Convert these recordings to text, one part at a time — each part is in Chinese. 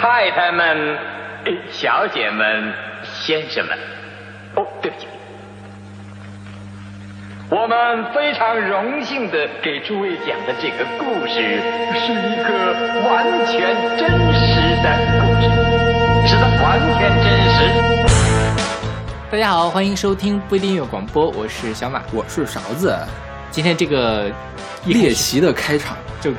太太们、小姐们、先生们，哦，对不起，我们非常荣幸的给诸位讲的这个故事是一个完全真实的故事，是的，完全真实。大家好，欢迎收听不一定有广播，我是小马，我是勺子。今天这个猎奇的开场就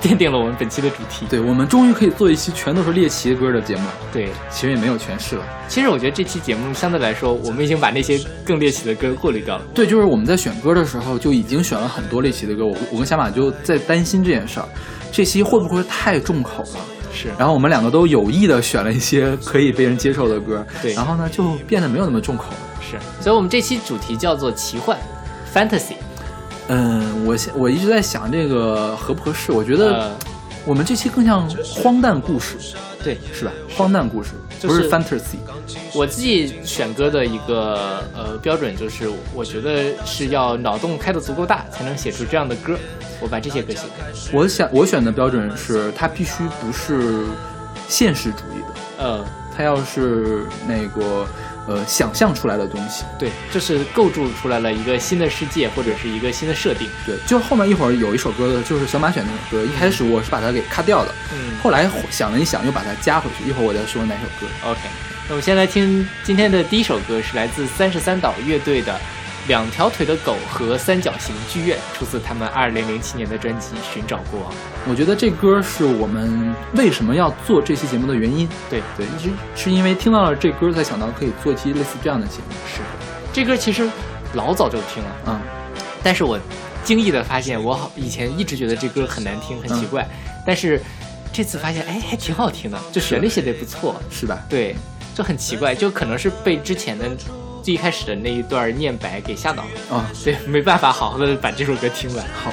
奠定了我们本期的主题。对，我们终于可以做一期全都是猎奇歌的节目。对，其实也没有全是了。其实我觉得这期节目相对来说，我们已经把那些更猎奇的歌过滤掉了。对，就是我们在选歌的时候就已经选了很多猎奇的歌。我我跟小马就在担心这件事儿，这期会不会太重口了？是。然后我们两个都有意的选了一些可以被人接受的歌。对。然后呢，就变得没有那么重口了。是。所以我们这期主题叫做奇幻，fantasy。嗯，我现我一直在想这个合不合适。我觉得我们这期更像荒诞故事，对，是吧？荒诞故事不是 fantasy。我自己选歌的一个呃标准就是，我觉得是要脑洞开的足够大，才能写出这样的歌。我把这些歌写。我想我选的标准是，它必须不是现实主义的。嗯，它要是那个。呃，想象出来的东西，对，就是构筑出来了一个新的世界，或者是一个新的设定。对，就后面一会儿有一首歌的，就是小马选那首歌，一开始我是把它给卡掉的，嗯，后来想了一想，又把它加回去。一会儿我再说哪首歌。OK，那我们先来听今天的第一首歌，是来自三十三岛乐队的。两条腿的狗和三角形剧院出自他们二零零七年的专辑《寻找国王》。我觉得这歌是我们为什么要做这期节目的原因。对对，一直是因为听到了这歌才想到可以做一期类似这样的节目。是，这歌其实老早就听了，嗯，但是我惊异的发现，我好以前一直觉得这歌很难听，很奇怪，但是这次发现，哎，还挺好听的，就旋律写的也不错，是吧？对，就很奇怪，就可能是被之前的。最开始的那一段念白给吓到了啊！对，没办法好好的把这首歌听完。好，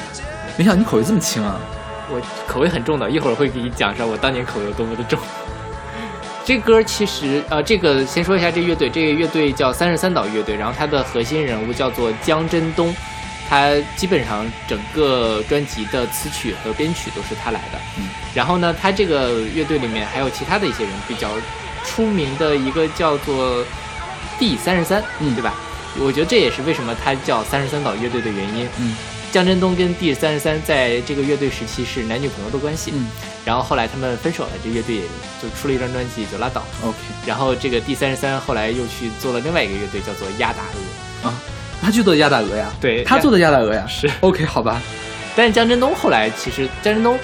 没想到你口味这么轻啊！我口味很重的，一会儿会给你讲上我当年口味有多么的重。这歌其实呃，这个先说一下这乐队，这个乐队叫三十三岛乐队，然后它的核心人物叫做江真东，他基本上整个专辑的词曲和编曲都是他来的。嗯，然后呢，他这个乐队里面还有其他的一些人比较出名的一个叫做。D 三十三，嗯，对吧？我觉得这也是为什么他叫三十三岛乐队的原因。嗯，江真东跟 D 三十三在这个乐队时期是男女朋友的关系。嗯，然后后来他们分手了，这乐队就出了一张专辑就拉倒。OK，然后这个 D 三十三后来又去做了另外一个乐队，叫做鸭大鹅。啊，他去做鸭大鹅呀？对，他做的鸭大鹅呀。是 OK，好吧。但是江真东后来其实江真东，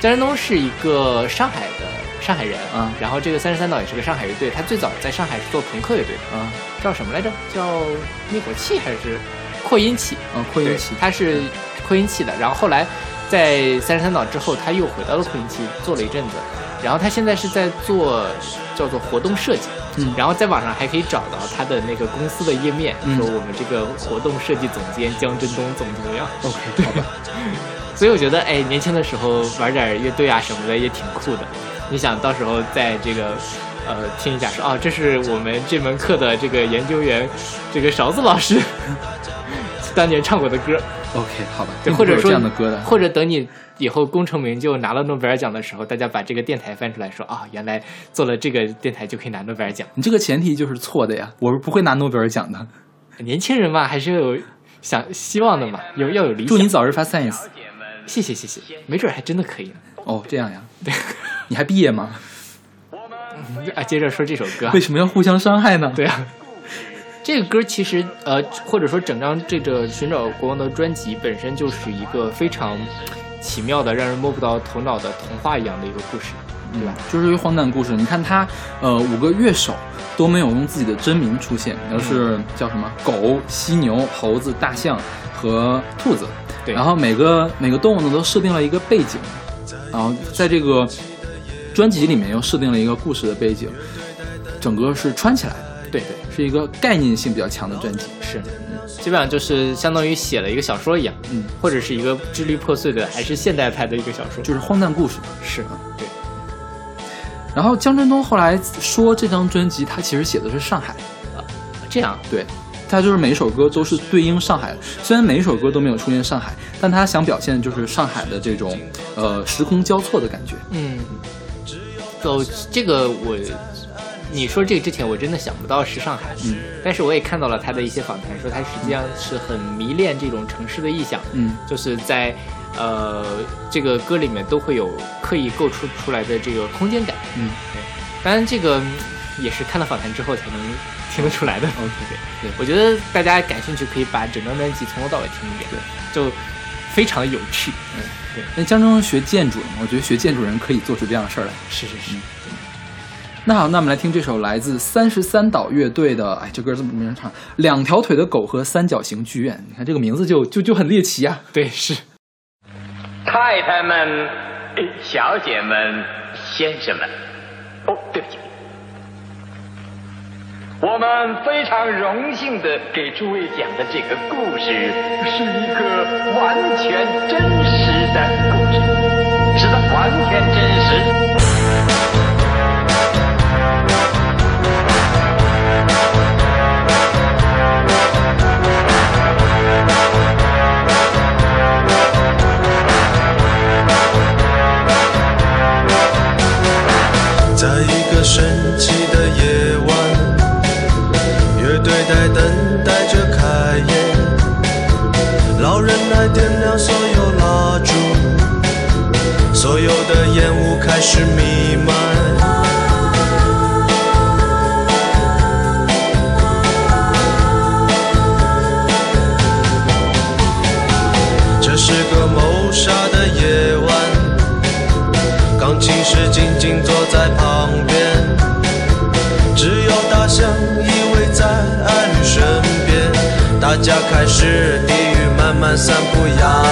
江真东是一个上海的。上海人啊，然后这个三十三岛也是个上海乐队，他最早在上海是做朋克乐队的啊，叫什么来着？叫灭火器还是扩音器？嗯，扩音器，他是扩音器的。然后后来在三十三岛之后，他又回到了扩音器做了一阵子。然后他现在是在做叫做活动设计，嗯，然后在网上还可以找到他的那个公司的页面，说我们这个活动设计总监江振东怎么怎么样。OK，好吧。所以我觉得，哎，年轻的时候玩点乐队啊什么的也挺酷的。你想到时候在这个，呃，听一下说啊，这是我们这门课的这个研究员，这个勺子老师当年唱过的歌。OK，好吧，对，或者说这样的歌的，或者等你以后功成名就拿了诺贝尔奖的时候，大家把这个电台翻出来说啊，原来做了这个电台就可以拿诺贝尔奖。你这个前提就是错的呀，我是不会拿诺贝尔奖的。年轻人嘛，还是有想希望的嘛，有要有理想。祝你早日发 science。谢谢谢谢，没准还真的可以呢。哦，这样呀？对。你还毕业吗？啊，接着说这首歌，为什么要互相伤害呢？对啊，这个歌其实呃，或者说整张这个寻找国王的专辑本身就是一个非常奇妙的、让人摸不到头脑的童话一样的一个故事，对吧？就是一个荒诞故事。你看他呃，五个乐手都没有用自己的真名出现，而是叫什么狗、犀牛、猴子、大象和兔子。对，然后每个每个动物呢都设定了一个背景，然后在这个。专辑里面又设定了一个故事的背景，整个是穿起来的。对对，是一个概念性比较强的专辑。是，基本上就是相当于写了一个小说一样，嗯，或者是一个支离破碎的，还是现代派的一个小说，就是荒诞故事。是，对。然后江振东后来说，这张专辑他其实写的是上海，啊，这样，对，他就是每一首歌都是对应上海。虽然每一首歌都没有出现上海，但他想表现的就是上海的这种呃时空交错的感觉。嗯。走这个我，你说这个之前我真的想不到是上海，嗯，但是我也看到了他的一些访谈，说他实际上是很迷恋这种城市的意象，嗯。就是在呃这个歌里面都会有刻意构出出来的这个空间感，嗯。对，当然这个嗯也是看了访谈之后才能听得出来的。，OK，对。我觉得大家感兴趣可以把整张专辑从头到尾听一遍，对，就非常的有趣。嗯，对那江中学建筑我觉得学建筑人可以做出这样的事儿来。是是是，那好，那我们来听这首来自三十三岛乐队的，哎，这歌这么没人唱，《两条腿的狗和三角形剧院》。你看这个名字就就就很猎奇啊。对是。太太们、呃小姐们、先生们，哦，对不起，我们非常荣幸的给诸位讲的这个故事是一个完全真实的故事，是的，完全真实。在一个神奇的夜开始弥漫。这是个谋杀的夜晚。钢琴师静静坐在旁边，只有大象依偎在爱侣身边。大家开始地狱慢慢散布谣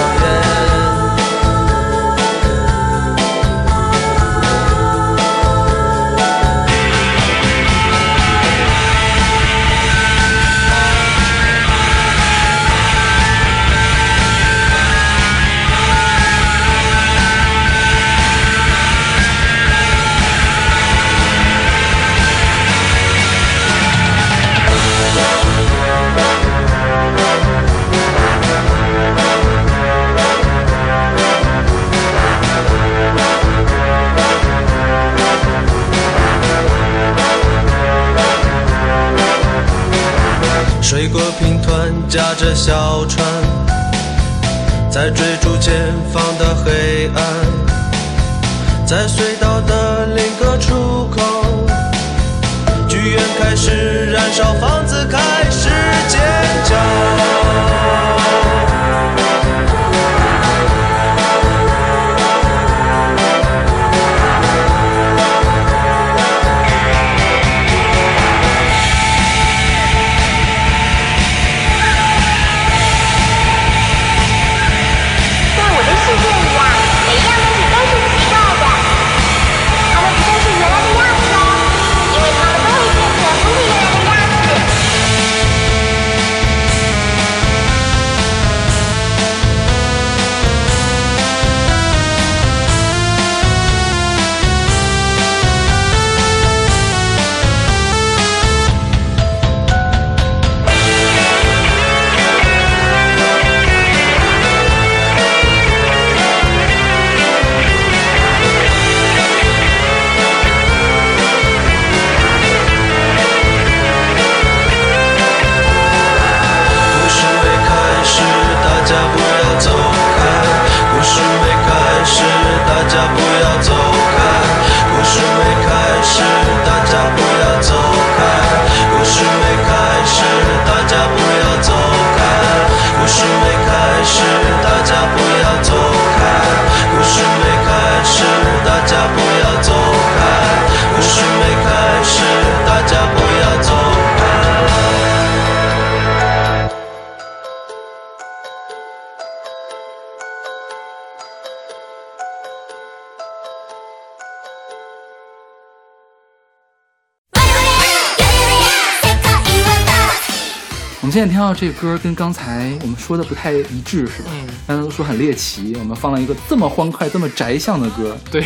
这歌跟刚才我们说的不太一致，是吧？嗯，大家都说很猎奇，我们放了一个这么欢快、这么宅向的歌，对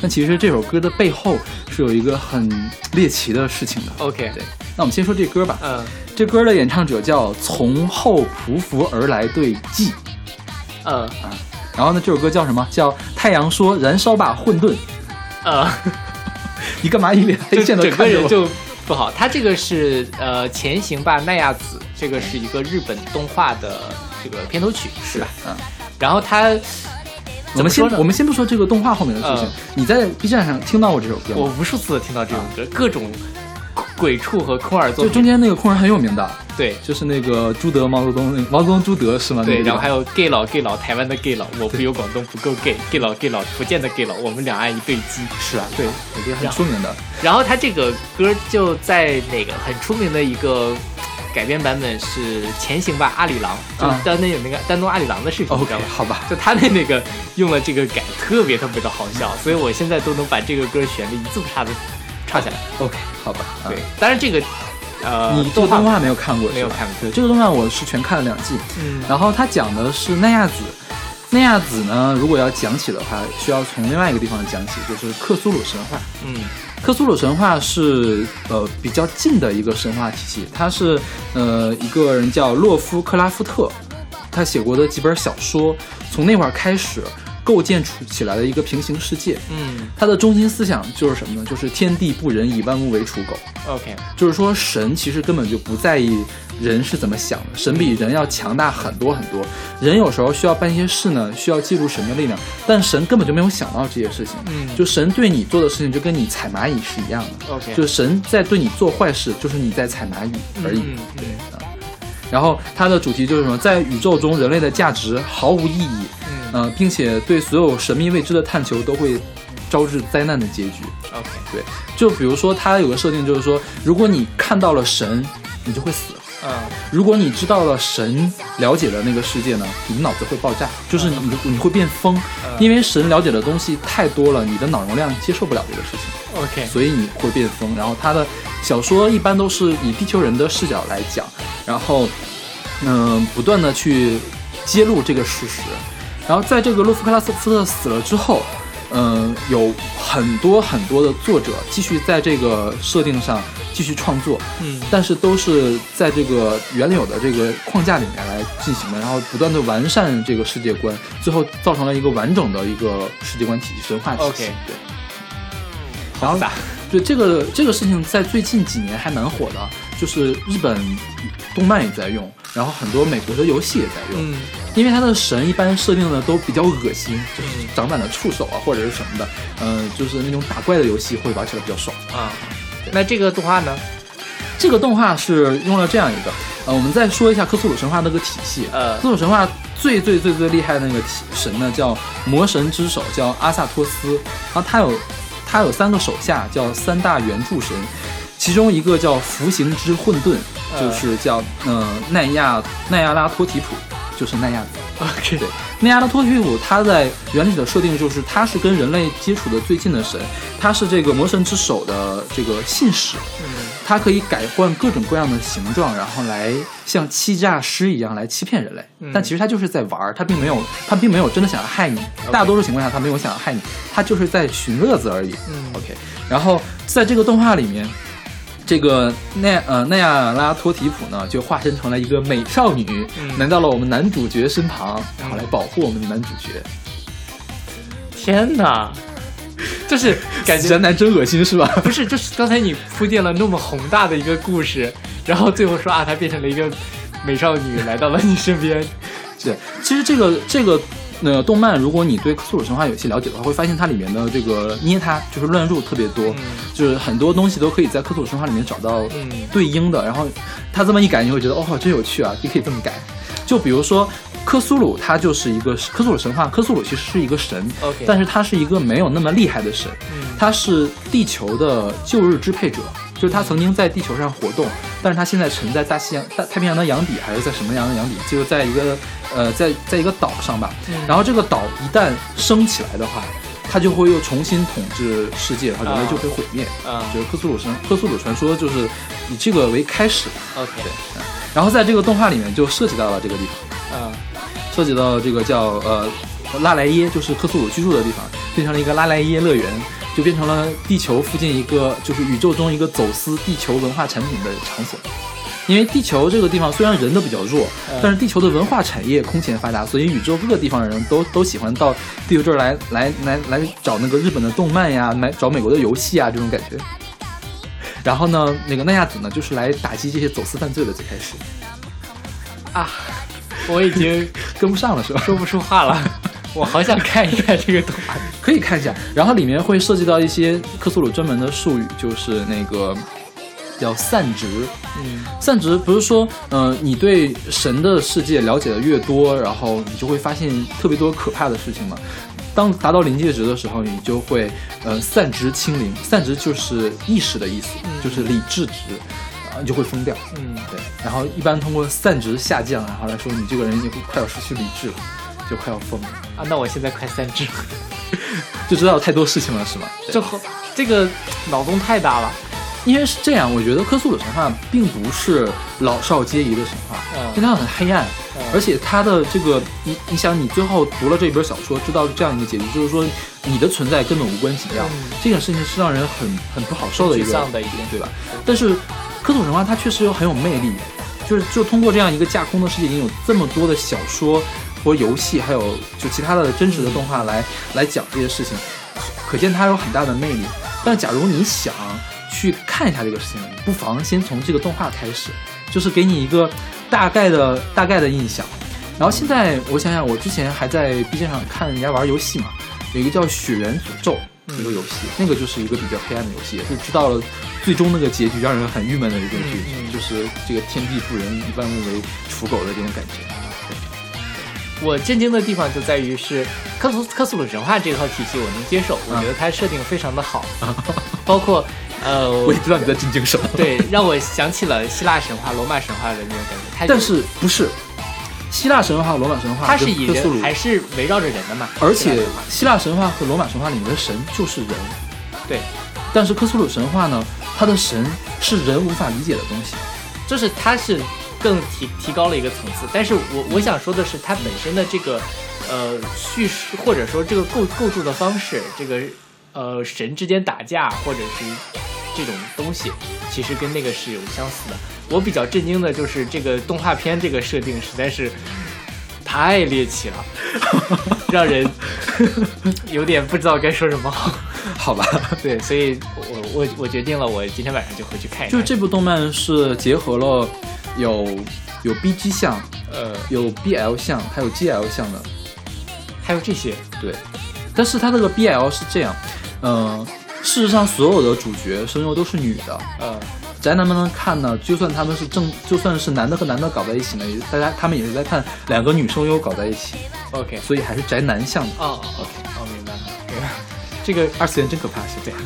那其实这首歌的背后是有一个很猎奇的事情的。，OK，对，那我们先说这歌吧。嗯这歌的演唱者叫从后匍匐而来对季，嗯然后呢，这首歌叫什么？叫《太阳说燃烧吧混沌》。呃，你干嘛一脸黑就线的整个看着我？人就不好。他这个是呃《前行吧奈亚子》，这个是一个日本动画的这个片头曲，是吧？嗯，然后他我们先我们先不说这个动画后面的事情嗯，你在 B 站上听到过这首歌我？无数次的听到这首歌，各种鬼畜和空耳作品，就中间那个空人很有名的，对。就是那个朱德毛泽东，毛泽东朱德是吗？对，然后还有 gay 佬 gay 佬，台湾的 gay 佬，我不有广东不够 gay，gay 佬 gay 佬，福建的 gay 佬，我们两岸一对鸡。是啊，对，我觉得很出名的。然后他这个歌就在那个很出名的一个改编版本是《前行吧阿里郎》，就是啊丹东有那个丹东阿里郎的视频，知道吗？好吧，就他的那个用了这个改，特别特别的好笑，所以我现在都能把这个歌旋律一字不差的唱下来。OK，好吧。啊对，当然这个呃，你这个动画没有看过？没有看过对，这个动画我是全看了两季。嗯然后它讲的是奈亚子。奈亚子呢，如果要讲起的话，需要从另外一个地方讲起，就是克苏鲁神话。嗯克苏鲁神话是呃比较近的一个神话体系，它是呃一个人叫洛夫克拉夫特，他写过的几本小说，从那会儿开始构建出起来的一个平行世界。嗯它的中心思想就是什么呢？就是天地不仁，以万物为刍狗。，OK，就是说，神其实根本就不在意人是怎么想的，神比人要强大很多很多。人有时候需要办一些事呢，需要借助神的力量，但神根本就没有想到这些事情。嗯就神对你做的事情，就跟你踩蚂蚁是一样的。OK 就是神在对你做坏事，就是你在踩蚂蚁而已。嗯嗯然后它的主题就是什么，在宇宙中人类的价值毫无意义，嗯呃，并且对所有神秘未知的探求都会招致灾难的结局。，OK，对，就比如说它有个设定，就是说，如果你看到了神，你就会死；嗯如果你知道了神了解的那个世界呢，你的脑子会爆炸，就是你你会变疯，因为神了解的东西太多了，你的脑容量接受不了这个事情，，OK，所以你会变疯。然后他的小说一般都是以地球人的视角来讲，然后嗯、不断的去揭露这个事实。然后在这个洛夫克拉斯夫特死了之后，嗯、有很多很多的作者继续在这个设定上继续创作，嗯但是都是在这个原有的这个框架里面来进行的，然后不断的完善这个世界观，最后造成了一个完整的一个世界观体系、神话体系。对。然后好，对这个这个事情在最近几年还蛮火的，就是日本动漫也在用，然后很多美国的游戏也在用，嗯因为他的神一般设定的都比较恶心，就是长满了触手啊或者是什么的，嗯、就是那种打怪的游戏会玩起来比较爽。啊，那这个动画呢？这个动画是用了这样一个，呃，我们再说一下克苏鲁神话那个体系。呃科苏鲁神话最最最最厉害的那个体神呢，叫魔神之手，叫阿萨托斯。然后他有他有三个手下，叫三大援助神，其中一个叫服刑之混沌，呃就是叫呃奈亚奈亚拉托提普，就是奈亚子。OK，对，奈亚的托皮舞，它在原理的设定就是它是跟人类接触的最近的神，它是这个魔神之手的这个信使。嗯它可以改换各种各样的形状，然后来像欺诈师一样来欺骗人类。嗯但其实他就是在玩儿，他并没有，他并没有真的想要害你。大多数情况下，他没有想要害你，他就是在寻乐子而已。嗯 OK，然后在这个动画里面，这个奈呃奈亚拉托提普呢，就化身成了一个美少女，嗯来到了我们男主角身旁，然后来保护我们的男主角。天哪，就是 感觉直男真恶心是吧？不是，就是刚才你铺垫了那么宏大的一个故事，然后最后说啊，她变成了一个美少女来到了你身边，是，其实这个这个呃动漫，如果你对克苏鲁神话有些了解的话，会发现它里面的这个捏它就是乱入特别多，嗯就是很多东西都可以在克苏鲁神话里面找到嗯对应的。然后他这么一改，你会觉得哦，真有趣啊，也可以这么改。就比如说克苏鲁，它就是一个克苏鲁神话，克苏鲁其实是一个神 OK 但是他是一个没有那么厉害的神，嗯他是地球的旧日支配者，就是他曾经在地球上活动，但是他现在沉在大西洋、大太平洋的洋底，还是在什么洋的洋底？就是在一个呃，在在一个岛上吧。嗯然后这个岛一旦升起来的话，他就会又重新统治世界，然后人类就会毁灭。啊就是克苏鲁神克苏鲁传说就是以这个为开始，，OK，然后在这个动画里面就涉及到了这个地方。嗯涉及到这个叫呃拉莱耶，就是克苏鲁居住的地方，变成了一个拉莱耶乐园，就变成了地球附近一个就是宇宙中一个走私地球文化产品的场所。因为地球这个地方虽然人都比较弱，嗯但是地球的文化产业空前发达，所以宇宙各个地方的人都都喜欢到地球这儿来来来来找那个日本的动漫呀，来找美国的游戏啊这种感觉。然后呢，那个奈亚子呢，就是来打击这些走私犯罪的。最开始啊，我已经 跟不上了是吧？说不出话了，我好想看一看这个动画。可以看一下。然后里面会涉及到一些克苏鲁专门的术语，就是那个叫散值。嗯散值不是说，呃，你对神的世界了解的越多，然后你就会发现特别多可怕的事情嘛。当达到临界值的时候，你就会呃散值清零，散值就是意识的意思，就是理智值，啊，你就会疯掉。嗯，对，然后一般通过散值下降，然后来说你这个人就会快要失去理智了，就快要疯了，啊，那我现在快三只。了，就知道太多事情了，是吗？这后这个脑洞太大了。因为是这样，我觉得科苏鲁神话并不是老少皆宜的神话，嗯。因为它很黑暗，嗯。而且它的这个，你你想，你最后读了这一本小说，知道这样一个结局，就是说你的存在根本无关紧要，嗯。这件事情是让人很很不好受的一个的一对吧？但是科苏鲁神话它确实有很有魅力，就是就通过这样一个架空的世界，已经有这么多的小说或游戏，还有就其他的真实的动画来来讲这些事情，可见它有很大的魅力。但假如你想去看一下这个事情，你不妨先从这个动画开始，就是给你一个大概的大概的印象。然后现在我想想，我之前还在 B 站上看人家玩游戏嘛，有一个叫《血缘诅咒》一个游戏，那个就是一个比较黑暗的游戏，也是知道了最终那个结局让人很郁闷的一个结局，嗯嗯就是这个天地不仁，以万物为刍狗的这种感觉。我震惊的地方就在于是克苏克苏鲁神话这套体系我能接受，我觉得它设定非常的好，包括呃，我也知道你在震惊什么，对，让我想起了希腊神话、罗马神话的那种感觉。但是不是希腊神话、罗马神话它是以还是围绕着人的嘛？而且希腊神话和罗马神话里面的神就是人，对，但是克苏鲁神话呢，它的神是人无法理解的东西。就是它是更提提高了一个层次。但是我我想说的是，它本身的这个呃叙事或者说这个构构筑的方式，这个呃神之间打架或者是这种东西，其实跟那个是有相似的。我比较震惊的就是这个动画片这个设定实在是太猎奇了，让人 有点不知道该说什么好。好吧，对，所以我我我决定了，我今天晚上就回去看一下。就是这部动漫是结合了有有 BG 项、呃，有 BL 项，还有 GL 项的，还有这些，对。但是它那个 BL 是这样，嗯、事实上所有的主角声优都是女的，呃，宅男们呢看呢，就算他们是正，就算是男的和男的搞在一起呢，也大家他们也是在看两个女声优搞在一起，OK，所以还是宅男向的。哦，OK，哦，明白了，明白了。这个二次元真可怕，是这样。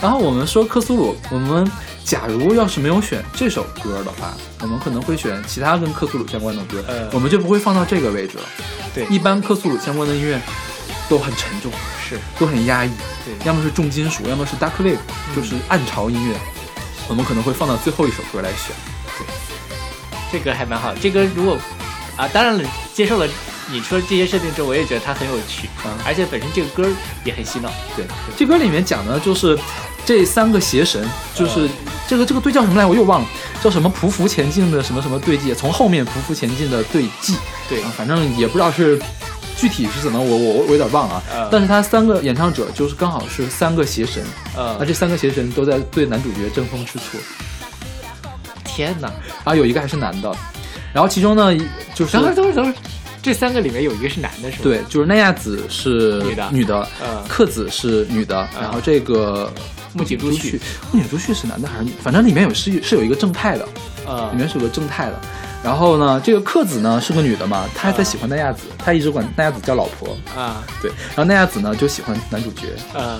然后我们说克苏鲁，我们假如要是没有选这首歌的话，我们可能会选其他跟克苏鲁相关的歌，呃我们就不会放到这个位置了。对一般克苏鲁相关的音乐都很沉重，是都很压抑，对要么是重金属，要么是 dark wave，就是暗潮音乐，我们可能会放到最后一首歌来选。对这个还蛮好。这个如果啊，当然了，接受了你说这些设定之后，我也觉得它很有趣，嗯而且本身这个歌也很洗脑。对，这歌里面讲的就是这三个邪神，就是、这个这个队叫什么来，我又忘了，叫什么匍匐前进的什么什么队记，从后面匍匐前进的队记，对。啊，反正也不知道是具体是怎么，我我我有点忘了啊。嗯。但是他三个演唱者就是刚好是三个邪神，呃啊，，这三个邪神都在对男主角争风吃醋，天哪！啊，有一个还是男的，然后其中呢就是等会儿，等会儿，等会儿，这三个里面有一个是男的，是吗？对，就是奈亚子是女的。女的，嗯。克子是女的，然后这个木槿朱朱旭，木槿朱旭是男的还是女？反正里面有是是有一个正太的，呃里面是有个正太的。然后呢，这个克子呢是个女的嘛，她还在喜欢奈亚子，她一直管奈亚子叫老婆。啊对，然后奈亚子呢就喜欢男主角，嗯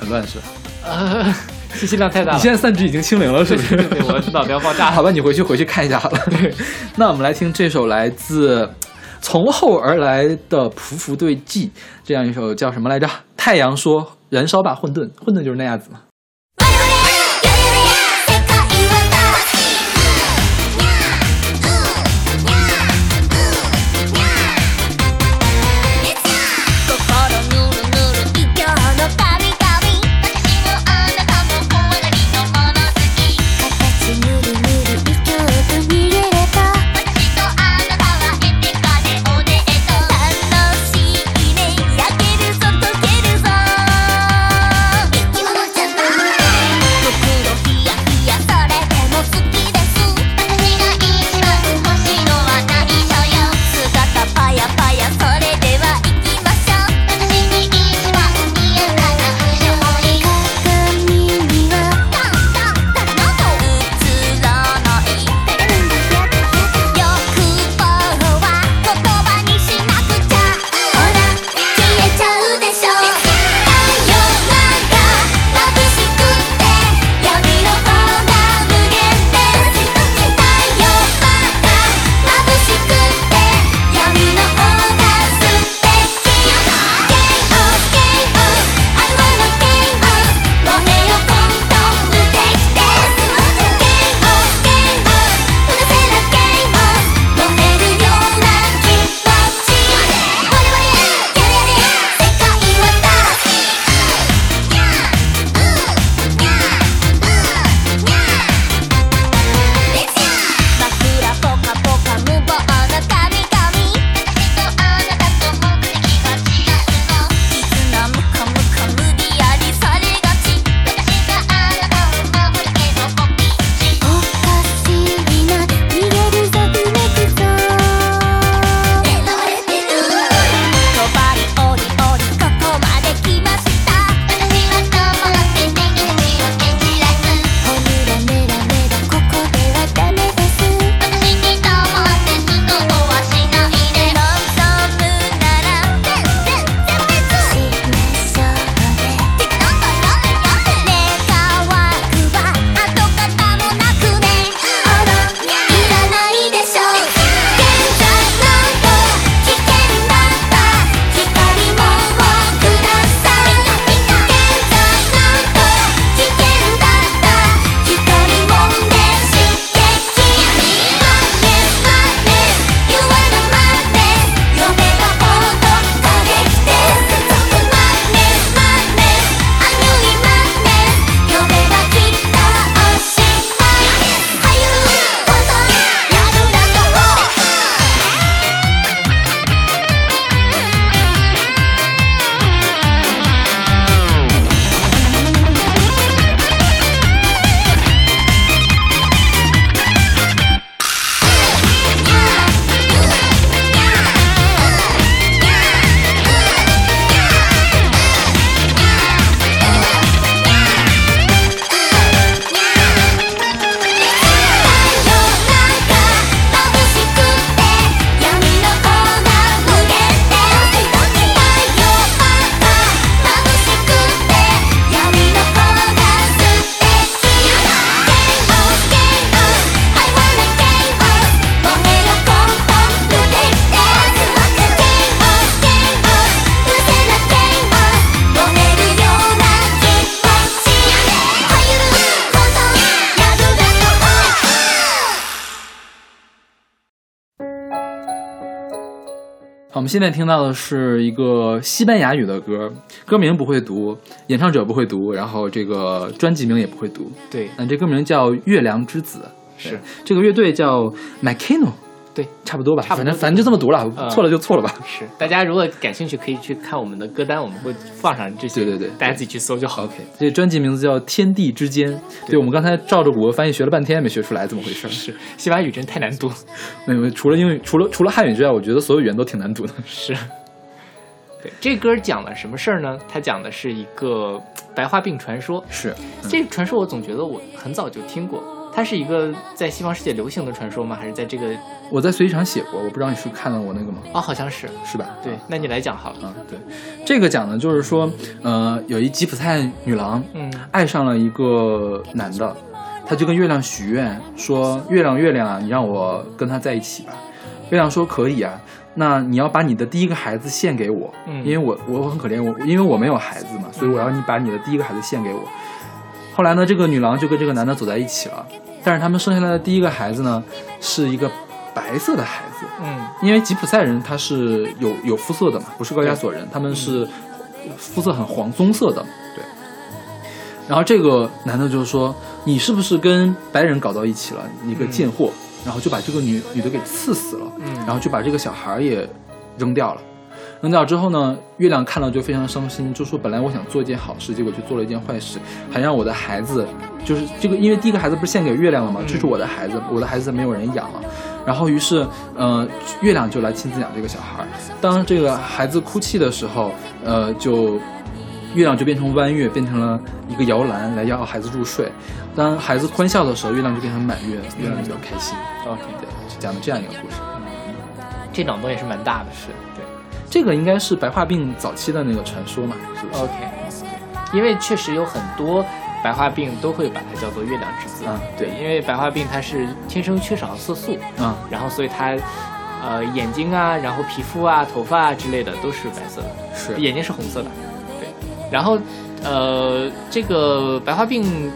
很乱是吧？呃，信息量太大了。你现在散值已经清零了，是不是？我脑袋要爆炸 好吧，你回去回去看一下好了。对，那我们来听这首来自从后而来的匍匐对记，这样一首叫什么来着？太阳说：“燃烧吧，混沌，混沌就是那样子嘛。现在听到的是一个西班牙语的歌，歌名不会读，演唱者不会读，然后这个专辑名也不会读。对，那这歌名叫《月亮之子》，是。这个乐队叫 Macano，对，差不多吧，差不多反正反正就这么读了，嗯错了就错了吧。是。大家如果感兴趣，可以去看我们的歌单，我们会放上这些，对对对大家自己去搜就好。OK，这专辑名字叫《天地之间》。对我们刚才照着谷歌翻译学了半天没学出来，怎么回事？是，西班牙语真太难读。没有，除了英语，除了除了汉语之外，我觉得所有语言都挺难读的。是。对，这歌讲了什么事儿呢？它讲的是一个白化病传说。是，这个传说我总觉得我很早就听过，它是一个在西方世界流行的传说吗？还是在这个？我在随机场写过，我不知道你是看了我那个吗？哦，好像是。是吧？对，那你来讲好了。嗯，对，这个讲的就是说，呃，有一吉普赛女郎，嗯爱上了一个男的，她就跟月亮许愿说：“月亮，月亮啊，你让我跟他在一起吧。”月亮说：“可以啊，那你要把你的第一个孩子献给我，嗯因为我我很可怜，我因为我没有孩子嘛，所以我要你把你的第一个孩子献给我。”后来呢，这个女郎就跟这个男的走在一起了，但是他们生下来的第一个孩子呢，是一个白色的孩子，嗯因为吉普赛人他是有有肤色的嘛，不是高加索人，他们是肤色很黄棕色的，对。然后这个男的就是说，你是不是跟白人搞到一起了？你个贱货！然后就把这个女女的给刺死了，嗯然后就把这个小孩也扔掉了。扔掉之后呢，月亮看了就非常伤心，就说本来我想做一件好事，结果却做了一件坏事，还让我的孩子，就是这个，因为第一个孩子不是献给月亮了吗？这是我的孩子，我的孩子没有人养了。然后于是，呃，月亮就来亲自养这个小孩儿。当这个孩子哭泣的时候，呃，就月亮就变成弯月，变成了一个摇篮来摇孩子入睡。当孩子欢笑的时候，月亮就变成满月，月亮就比较开心。，OK，对，是讲的这样一个故事。这脑洞也是蛮大的。是对，这个应该是白化病早期的那个传说嘛，是不是？OK，因为确实有很多白化病都会把它叫做月亮之子。嗯对，因为白化病它是天生缺少色素，嗯，然后所以它呃眼睛啊，然后皮肤啊、头发啊之类的都是白色的，是眼睛是红色的。对，然后呃这个白化病。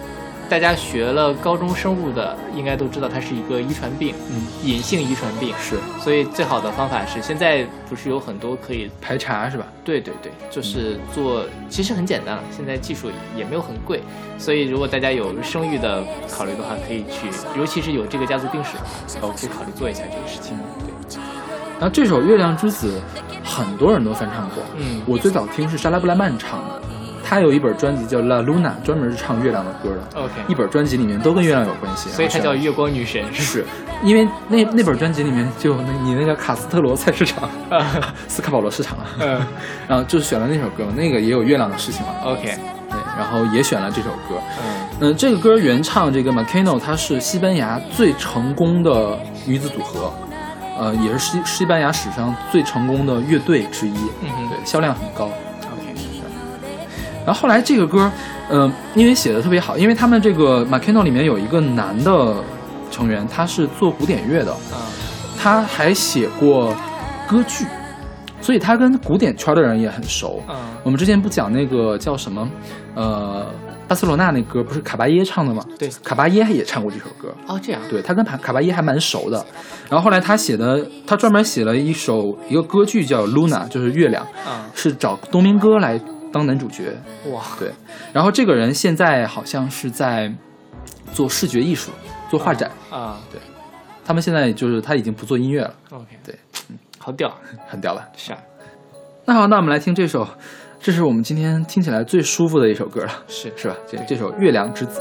大家学了高中生物的，应该都知道它是一个遗传病，嗯，隐性遗传病。是。所以最好的方法是，现在不是有很多可以排查是吧？对对对，就是做，其实很简单了，现在技术也没有很贵，所以如果大家有生育的考虑的话，可以去，尤其是有这个家族病史的话，可以考虑做一下这个事情。对，然后这首《月亮之子》很多人都翻唱过，嗯。我最早听是莎拉布莱曼唱的，他有一本专辑叫《La Luna》，专门是唱月亮的歌的。OK 一本专辑里面都跟月亮有关系，所以它叫月光女神。是。是因为那那本专辑里面就有那你那个卡斯特罗菜市场，斯卡保罗市场 然后就是选了那首歌嘛，那个也有月亮的事情嘛，OK，对，然后也选了这首歌。嗯。嗯，这个歌原唱这个 Macano，她是西班牙最成功的女子组合，呃，也是西西班牙史上最成功的乐队之一，嗯哼。对，销量很高。然后后来这个歌，嗯、因为写的特别好，因为他们这个 Macano 里面有一个男的成员，他是做古典乐的，啊他还写过歌剧，所以他跟古典圈的人也很熟。嗯我们之前不讲那个叫什么，呃，巴塞罗那那歌不是卡巴耶唱的吗？对卡巴耶也唱过这首歌。哦这样对他跟卡卡巴耶还蛮熟的，然后后来他写的，他专门写了一首一个歌剧叫《Luna》，就是月亮，嗯是找东明哥来当男主角。哇对，然后这个人现在好像是在做视觉艺术，做画展。啊对他们现在就是他已经不做音乐了，OK 对，好屌 很屌了？是啊那好，那我们来听这首，这是我们今天听起来最舒服的一首歌了，是是吧？这这首《月亮之子》。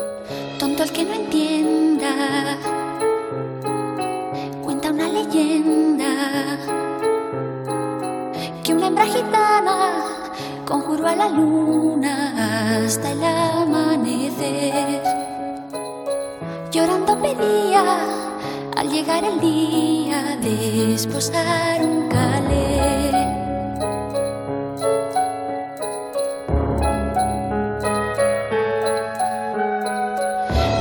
La luna hasta el amanecer. Llorando pedía al llegar el día desposar un calé.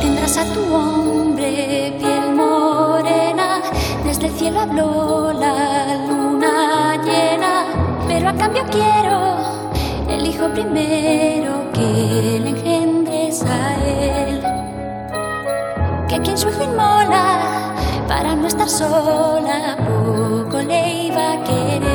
Tendrás a tu hombre piel morena, desde el cielo habló la luna llena, pero a cambio quiero el hijo primero que le engendres a él. Que quien su hijo inmola para no estar sola, poco le iba a querer.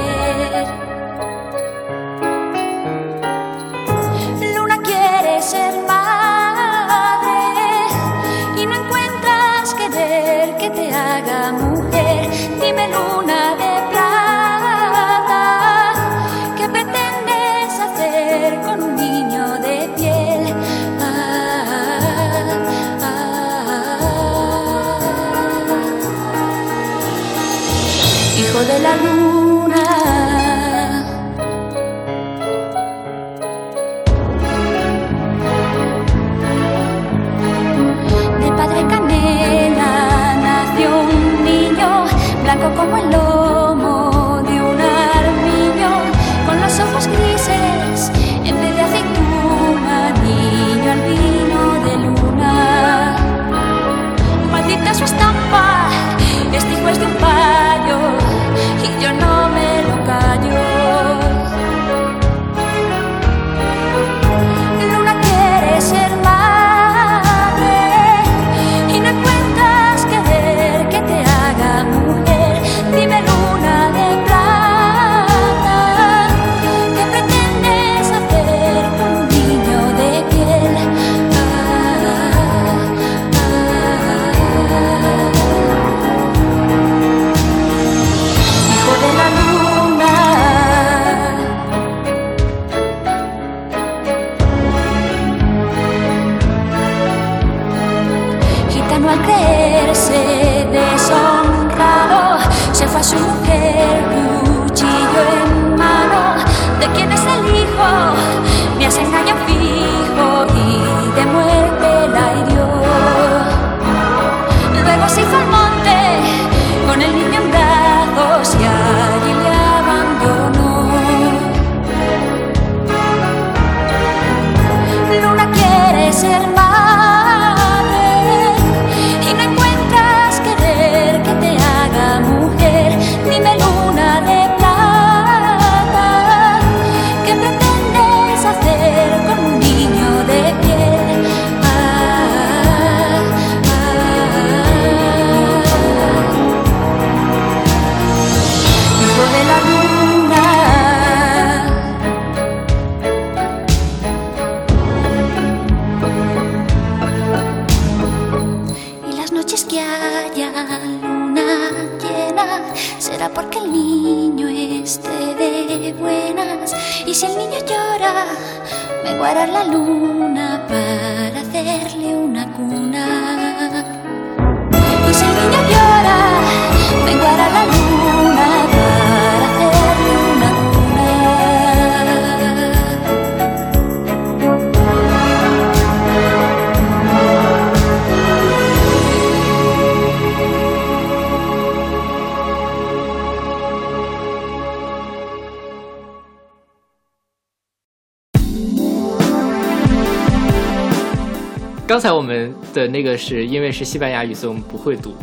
是因为是西班牙语，所以我们不会读。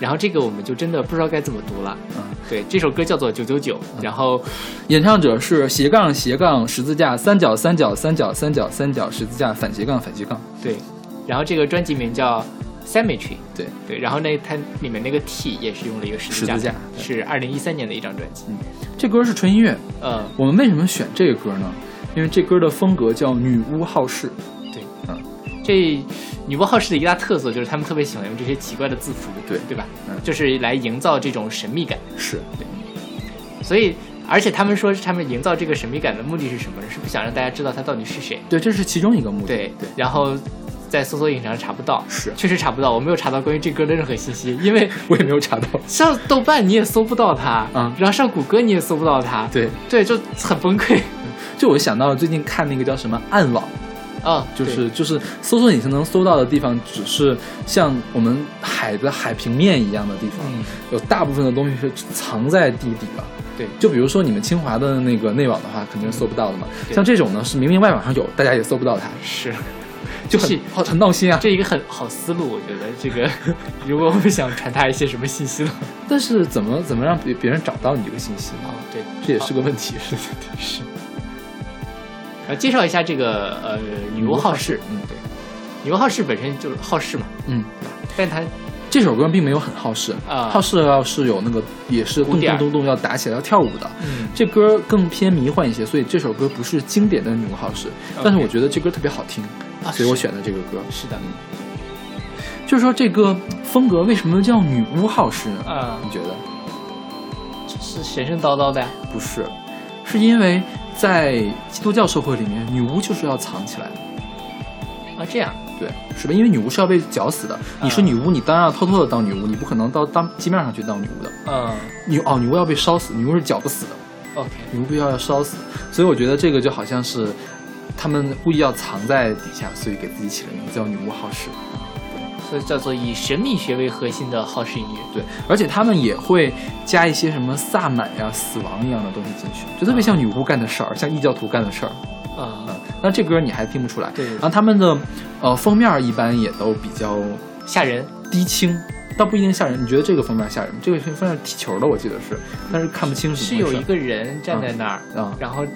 然后这个我们就真的不知道该怎么读了。嗯，对，这首歌叫做《九九九》，然后演唱者是斜杠斜杠十字架三角三角三角三角三角十字架反斜杠反斜杠。对，然后这个专辑名叫 Cemetery。对，对，然后那它里面那个 T 也是用了一个十字架，十字架是二零一三年的一张专辑。嗯这歌是纯音乐。嗯，我们为什么选这个歌呢？因为这歌的风格叫女巫好事。这女巫好事的一大特色就是他们特别喜欢用这些奇怪的字符，对对吧？嗯就是来营造这种神秘感。是对，所以，而且他们说他们营造这个神秘感的目的是什么呢？是不想让大家知道他到底是谁。对，这是其中一个目的。对对，然后在搜索引擎上查不到，是 确实查不到，我没有查到关于这歌的任何信息，因为 我也没有查到。上豆瓣你也搜不到它，嗯然后上谷歌你也搜不到它，对，对，就很崩溃。就我想到了最近看那个叫什么暗网，啊，就是就是搜索引擎能搜到的地方，只是像我们海的海平面一样的地方，嗯有大部分的东西是藏在地底了。对就比如说你们清华的那个内网的话，肯定是搜不到的嘛。像这种呢，是明明外网上有，大家也搜不到它，是，就很很闹心啊。这一个很好思路，我觉得这个，如果我们想传达一些什么信息的话，但是怎么怎么让别别人找到你这个信息呢？啊，对，这也是个问题。是是。呃，介绍一下这个呃女巫好事，嗯对，女巫好事本身就是好事嘛，嗯，但它这首歌并没有很好事啊好事要是有那个也是咚咚咚咚要打起来要跳舞的。嗯这歌更偏迷幻一些，所以这首歌不是经典的女巫好事，但是我觉得这歌特别好听，啊所以我选的这个歌。是的，嗯就是说这个风格为什么叫女巫好事呢？啊你觉得？是神神叨叨的呀，不是，是因为在基督教社会里面，女巫就是要藏起来的。啊，这样，对，是吧？因为女巫是要被绞死的。你是女巫，你当然要偷偷的当女巫，你不可能到当街面上去当女巫的。嗯女哦，女巫要被烧死，女巫是绞不死的。，OK，女巫必须要要烧死，所以我觉得这个就好像是他们故意要藏在底下，所以给自己起了名字叫女巫好事。叫做以神秘学为核心的好事音乐，对，而且他们也会加一些什么萨满呀、死亡一样的东西进去，就特别像女巫干的事儿，像异教徒干的事儿。啊，嗯，但这歌你还听不出来。对对对然后他们的呃封面一般也都比较吓人，低清，倒不一定吓人。你觉得这个封面吓人吗？这个封面踢球的，我记得是，但是看不清是么回事有一个人站在那儿，啊、然后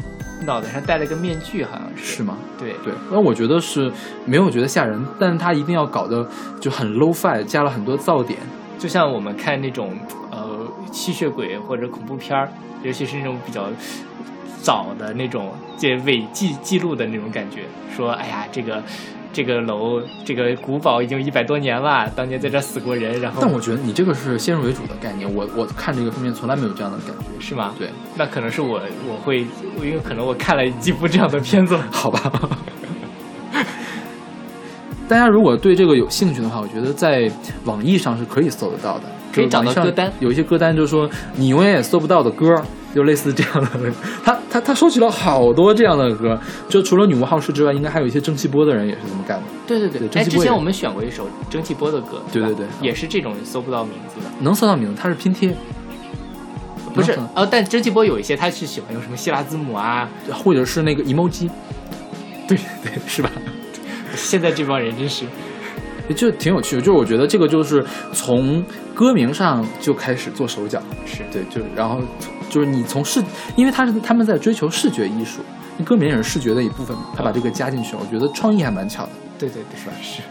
脑袋上戴了个面具，好像是，是吗？对，对，那我觉得是没有觉得吓人，但是他一定要搞得就很 low fi，加了很多噪点。就像我们看那种呃吸血鬼或者恐怖片儿，尤其是那种比较早的那种这伪记记录的那种感觉，说哎呀这个。这个楼，这个古堡已经一百多年了，当年在这儿死过人，然后但我觉得你这个是先入为主的概念，我我看这个封面从来没有这样的感觉。是吗？对，那可能是我我会，因为可能我看了几部这样的片子，好吧。大家如果对这个有兴趣的话，我觉得在网易上是可以搜得到的，可以找到歌单有一些歌单就是说你永远也搜不到的歌，就类似这样的。他他他收集了好多这样的歌，就除了女巫好事之外，应该还有一些蒸汽波的人也是这么干的。对对哎，对蒸汽波也之前我们选过一首蒸汽波的歌，对对对。也是这种搜不到名字的，能搜到名字，它是拼贴，不是嗯哦，但蒸汽波有一些他是喜欢用什么希腊字母啊，或者是那个 emoji。对对，是吧？现在这帮人真是，就挺有趣的。就是我觉得这个就是从歌名上就开始做手脚，是。对，就然后就是你从视，因为他是他们在追求视觉艺术，歌名也是视觉的一部分嘛，他把这个加进去了，我觉得创意还蛮巧的。对对对，是吧？是。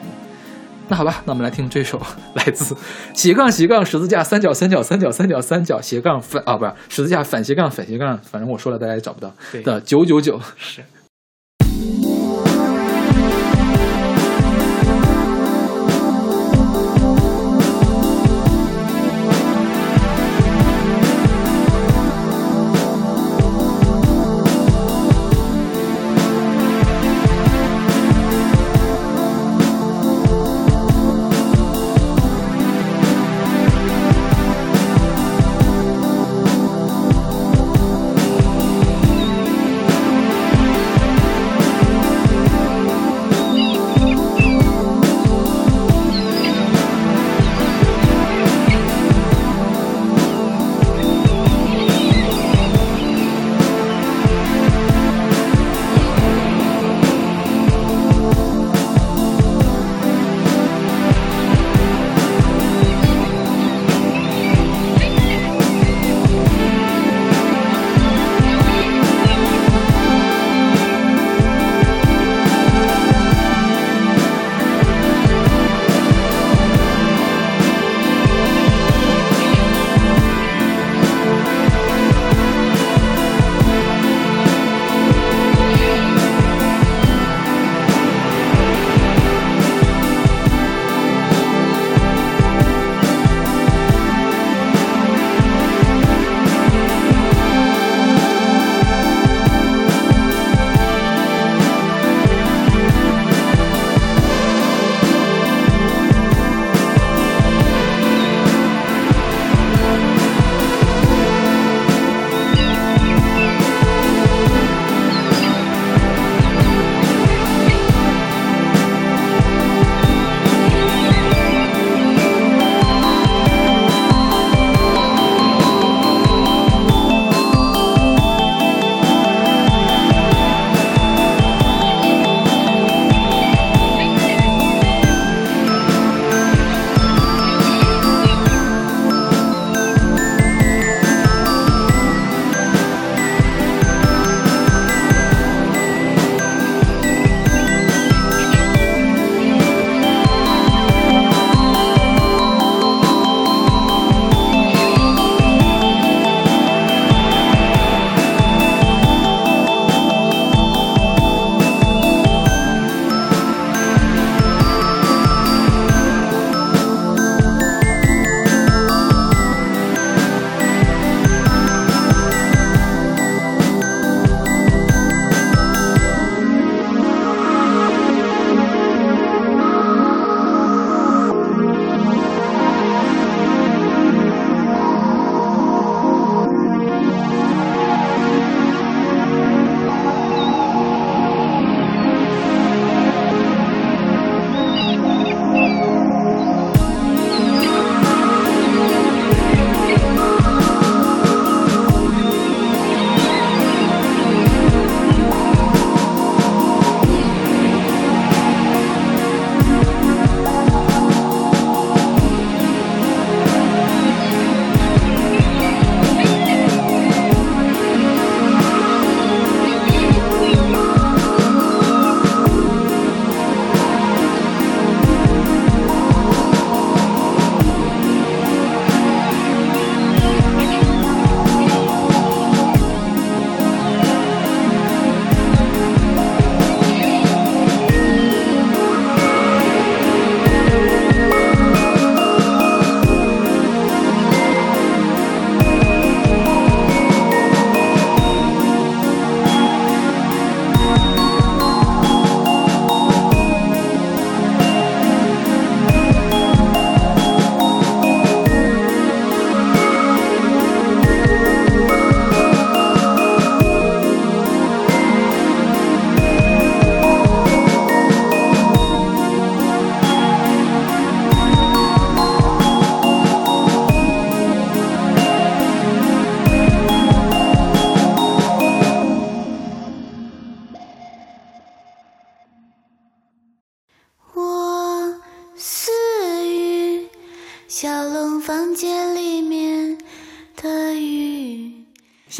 那好吧，那我们来听这首来自斜杠斜杠十字架三角三角三角三角三角斜杠反啊，不是十字架反斜杠反斜杠，反正我说了大家也找不到对的九九九。是。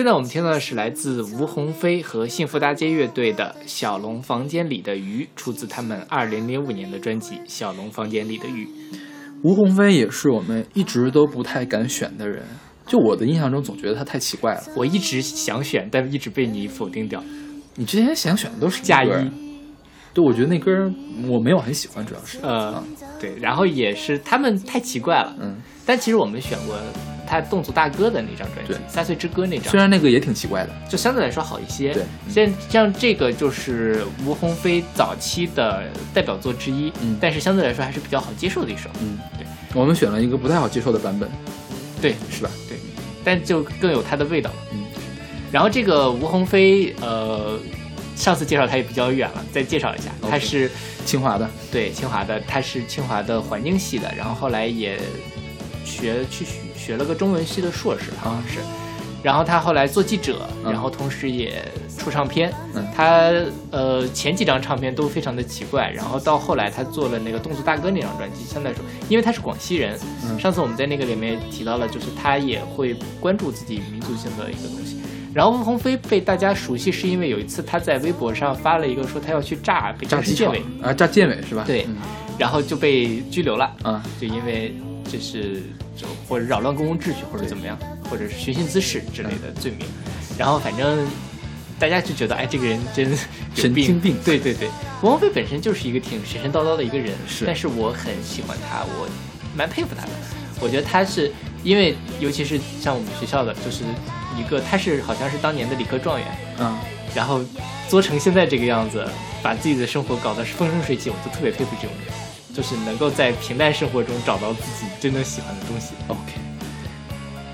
现在我们听到的是来自吴鸿飞和幸福大街乐队的《小龙房间里的鱼》，出自他们二零零五年的专辑《小龙房间里的鱼》。吴鸿飞也是我们一直都不太敢选的人，就我的印象中总觉得他太奇怪了。我一直想选，但一直被你否定掉。你之前想选的都是嫁衣对，我觉得那歌我没有很喜欢，主要是呃，对，然后也是他们太奇怪了。嗯，但其实我们选过他动作大哥的那张专辑《三岁之歌》那张。虽，然那个也挺奇怪的，就相对来说好一些。对。像像这个就是吴鸿飞早期的代表作之一，嗯。但是相对来说还是比较好接受的一首。嗯，对。我们选了一个不太好接受的版本，对，是吧？对，但就更有它的味道了。嗯，然后这个吴鸿飞，呃，上次介绍他也比较远了，再介绍一下。他是清华的，对清华的，他是清华的环境系的，然后后来也学去学学了个中文系的硕士，好像是。然后他后来做记者，嗯。然后同时也出唱片。嗯。他呃前几张唱片都非常的奇怪，然后到后来他做了那个《动作大哥》那张专辑，相对来说，因为他是广西人，嗯。上次我们在那个里面提到了，就是他也会关注自己民族性的一个东西。然后吴鸿飞被大家熟悉，是因为有一次他在微博上发了一个说他要去炸北京市建委，啊，炸建委是吧？对。嗯。然后就被拘留了，啊，就因为这是就或者扰乱公共秩序或者怎么样，或者是寻衅滋事之类的罪名。然后反正大家就觉得，哎，这个人真神经病。对对对，王菲本身就是一个挺神神叨叨的一个人，是。但是我很喜欢她，我蛮佩服她的。我觉得她是因为，尤其是像我们学校的，就是一个她是好像是当年的理科状元，嗯，然后作成现在这个样子，把自己的生活搞得是风生水起，我就特别佩服这种人，就是能够在平淡生活中找到自己真正喜欢的东西。OK，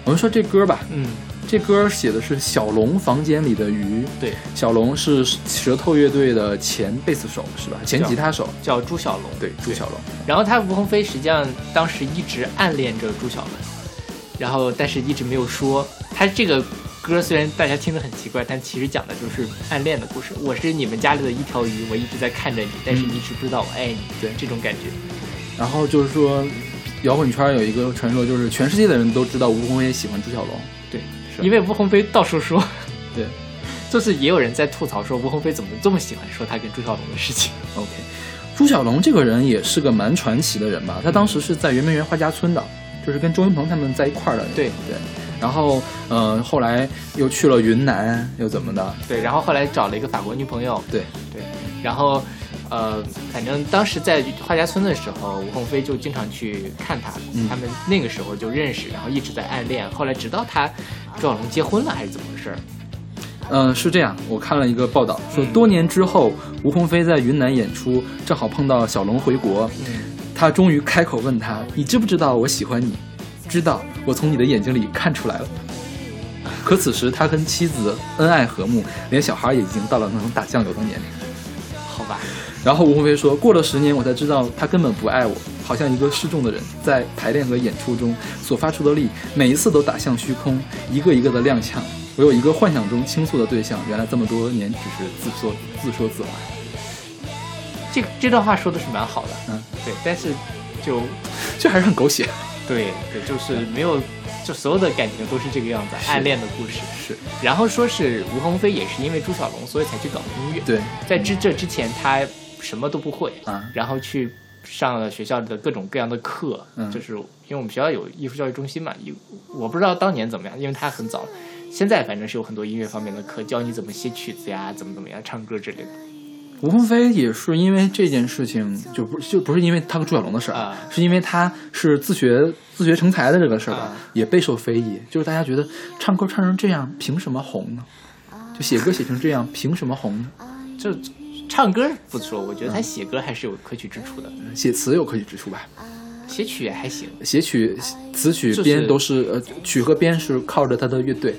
我们说这歌吧，嗯，这歌写的是小龙房间里的鱼。对，小龙是舌头乐队的前贝斯手是吧？前吉他手。叫朱小龙。对，朱小龙。然后他吴鸿飞实际上当时一直暗恋着朱小龙，然后但是一直没有说。他这个歌虽然大家听得很奇怪，但其实讲的就是暗恋的故事。我是你们家里的一条鱼，我一直在看着你，但是你一直不知道我爱你。对这种感觉。然后就是说，摇滚圈有一个传说，就是全世界的人都知道吴鸿飞喜欢朱小龙。对，是因为吴鸿飞到处说，对 就是也有人在吐槽说吴鸿飞怎么这么喜欢说他跟朱小龙的事情。，OK。朱小龙这个人也是个蛮传奇的人吧？他当时是在圆明园画家村的，就是跟周云鹏他们在一块儿的。对对。然后，呃，后来又去了云南，又怎么的？对，然后后来找了一个法国女朋友，对对，然后呃，反正当时在画家村的时候，吴鸿飞就经常去看他，嗯他们那个时候就认识，然后一直在暗恋，后来直到他朱小龙结婚了还是怎么回事儿？嗯，是这样，我看了一个报道，说嗯多年之后，吴鸿飞在云南演出，正好碰到小龙回国，嗯，他终于开口问他：“你知不知道我喜欢你？”知道，我从你的眼睛里看出来了。可此时他跟妻子恩爱和睦，连小孩也已经到了那种打酱油的年龄。好吧，然后吴鸿飞说：“过了十年，我才知道他根本不爱我，好像一个失重的人，在排练和演出中所发出的力，每一次都打向虚空，一个一个的踉跄。我有一个幻想中倾诉的对象，原来这么多年只是自说自说自话。这这段话说的是蛮好的，嗯，对，但是就 就还是很狗血。对对，就是没有，就所有的感情都是这个样子，暗恋的故事。是然后说是吴鸿飞也是因为朱小龙，所以才去搞音乐。对在之这之前他什么都不会啊然后去上了学校的各种各样的课，嗯就是因为我们学校有艺术教育中心嘛，有我不知道当年怎么样，因为他很早，现在反正是有很多音乐方面的课，教你怎么写曲子呀，怎么怎么样唱歌之类的。吴鸿飞也是因为这件事情，就不就不是因为他和朱小龙的事儿，啊是因为他是自学自学成才的这个事儿吧，啊也备受非议。就是大家觉得唱歌唱成这样，凭什么红呢？就写歌写成这样，凭什么红呢？就唱歌不说，我觉得他写歌还是有可取之处的，写词有可取之处吧？写曲也还行。写曲、词曲编都是呃，曲和编是靠着他的乐队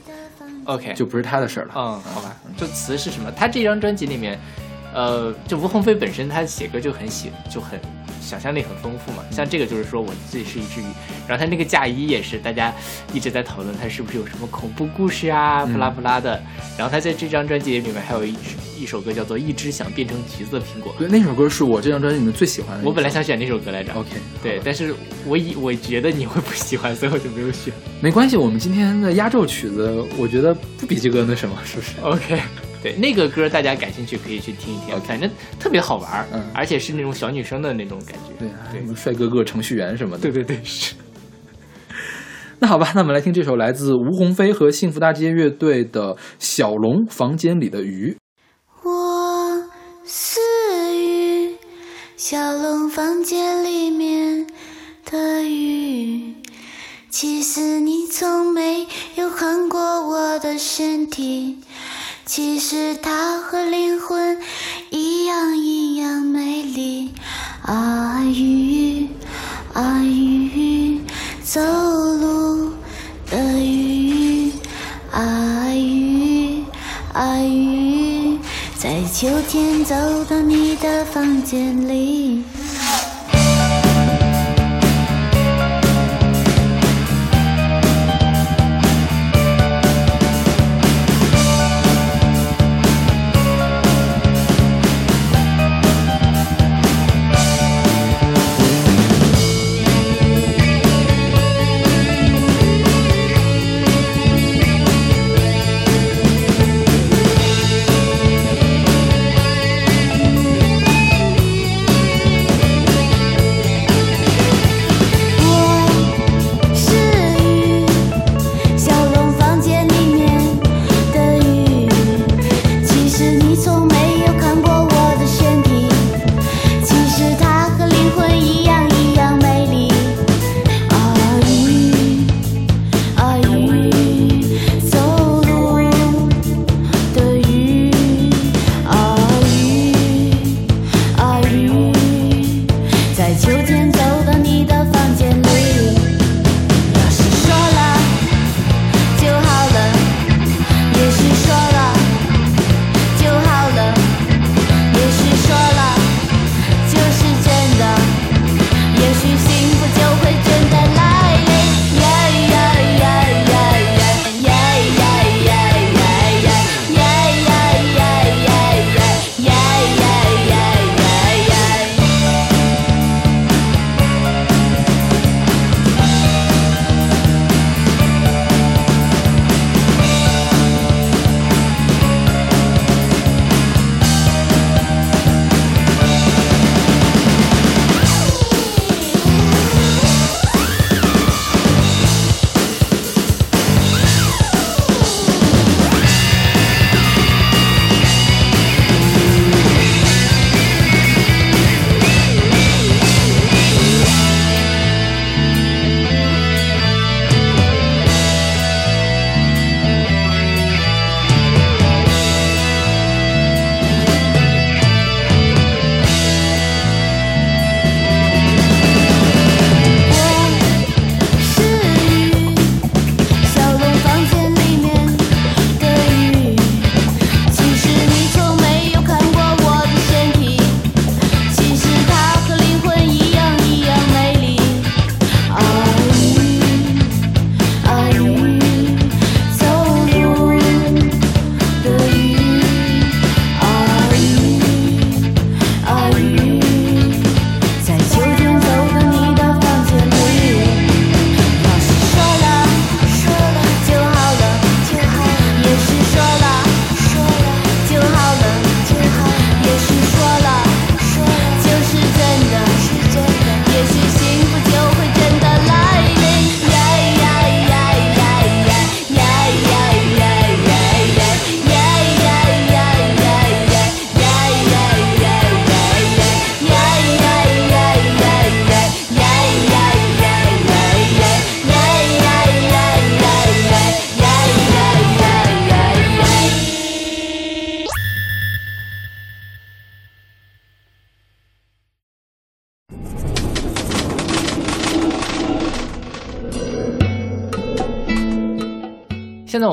，OK，就不是他的事儿了。嗯，好吧，就词是什么？他这张专辑里面，呃，就吴鸿飞本身他写歌就很喜就很想象力很丰富嘛，像这个就是说我自己是一只鱼，然后他那个嫁衣也是大家一直在讨论他是不是有什么恐怖故事啊，不拉不拉的。然后他在这张专辑里面还有一一首歌叫做《一只想变成橘子的苹果》，对，那首歌是我这张专辑里面最喜欢的。我本来想选那首歌来着。OK，对，但是我以我觉得你会不喜欢，所以我就没有选。没关系，我们今天的压轴曲子，我觉得不比这个那什么，是不是？OK，对，那个歌大家感兴趣可以去听一听反正特别好玩儿，嗯而且是那种小女生的那种感觉。对啊，对什么帅哥哥、程序员什么的。对对对，是。那好吧，那我们来听这首来自吴鸿飞和幸福大街乐队的《小龙房间里的鱼》。我是鱼，小龙房间里面的鱼。其实你从没有看过我的身体，其实它和灵魂一样一样美丽。啊鱼啊鱼，走路的鱼啊鱼啊鱼，在秋天走到你的房间里。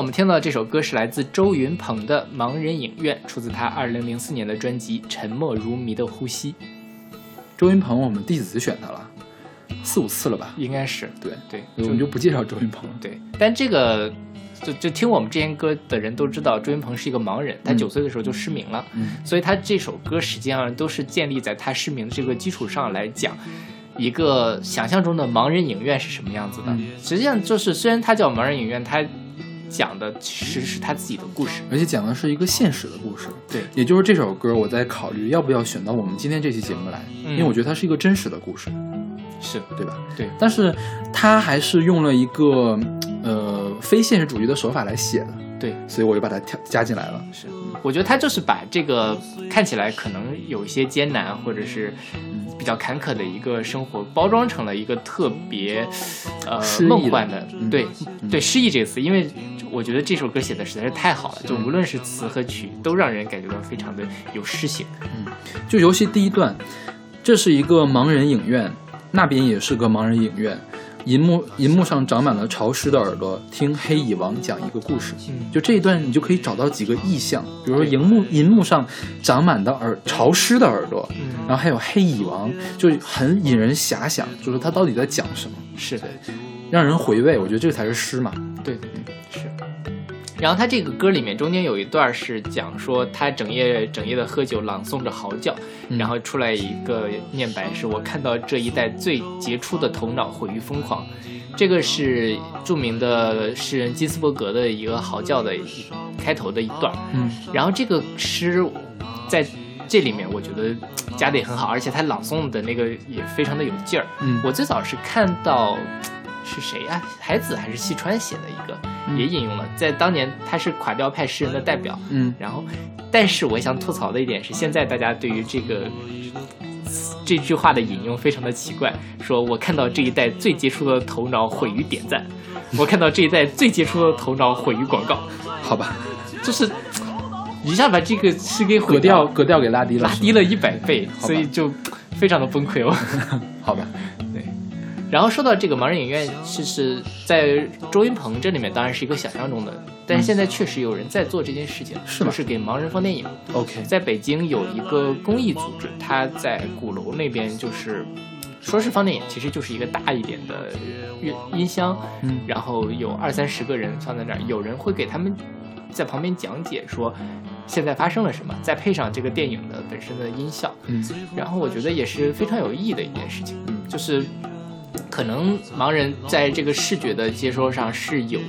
我们听到的这首歌是来自周云鹏的《盲人影院》，出自他2004年的专辑《沉默如谜的呼吸》，周云鹏，我们弟子选他了四五次了吧？应该是对，对，我们就不介绍周云鹏了。对，但这个就就听我们这些歌的人都知道，周云鹏是一个盲人，他嗯九岁的时候就失明了，嗯所以他这首歌实际上都是建立在他失明的这个基础上来讲。一个想象中的盲人影院是什么样子的？嗯实际上就是，虽然它叫盲人影院，它讲的其实是他自己的故事。而且讲的是一个现实的故事。对，也就是这首歌，我在考虑要不要选到我们今天这期节目来，嗯因为我觉得它是一个真实的故事，是对吧？对，但是他还是用了一个呃非现实主义的手法来写的，对，所以我就把它加加进来了。是，我觉得他就是把这个看起来可能有一些艰难，或者是比较坎坷的一个生活，包装成了一个特别呃梦幻的，嗯对对，诗意这个词，因为我觉得这首歌写的实在是太好了，就无论是词和曲，都让人感觉到非常的有诗性。嗯就游戏第一段，这是一个盲人影院，那边也是个盲人影院。银幕银幕上长满了潮湿的耳朵，听黑蚁王讲一个故事。嗯就这一段，你就可以找到几个意象，比如说对荧幕银幕上长满的耳潮湿的耳朵，嗯然后还有黑蚁王，就很引人遐想，就是他到底在讲什么，是的，让人回味。我觉得这个才是诗嘛。对对对，是。然后他这个歌里面中间有一段是讲说他整夜整夜的喝酒，朗诵着嚎叫，嗯。然后出来一个念白是我看到这一代最杰出的头脑毁于疯狂，这个是著名的诗人金斯伯格的一个嚎叫的一开头的一段，嗯。然后这个诗在这里面我觉得加的也很好，而且他朗诵的那个也非常的有劲儿。嗯。我最早是看到是谁啊？海子还是细川写的一个，嗯也引用了，在当年他是垮掉派诗人的代表。嗯然后，但是我想吐槽的一点是，现在大家对于这个这句话的引用非常的奇怪，说我看到这一代最杰出的头脑毁于点赞，我看到这一代最杰出的头脑毁于广告，好吧，就是一下把这个诗给毁格调格调给拉低了，拉低了一百倍，所以就非常的崩溃哦。好吧。然后说到这个盲人影院，其实在周云鹏这里面当然是一个想象中的，但是现在确实有人在做这件事情，是吗就是给盲人放电影。OK，在北京有一个公益组织，他在鼓楼那边就是。说是放电影，其实就是一个大一点的音音箱，嗯然后有二三十个人放在那儿，有人会给他们在旁边讲解说现在发生了什么，再配上这个电影的本身的音效，嗯然后我觉得也是非常有意义的一件事情，嗯，就是可能盲人在这个视觉的接收上是有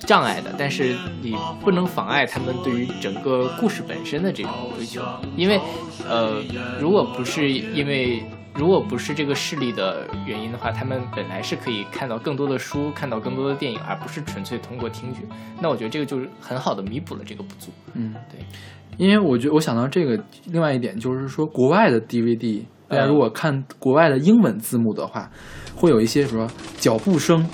障碍的，但是你不能妨碍他们对于整个故事本身的这种追求，因为呃，如果不是因为如果不是这个视力的原因的话，他们本来是可以看到更多的书，看到更多的电影，而不是纯粹通过听觉。那我觉得这个就是很好的弥补了这个不足。嗯，对，因为我觉得我想到这个，另外一点就是说，国外的 DVD，大家如果看国外的英文字幕的话，会有一些什么脚步声、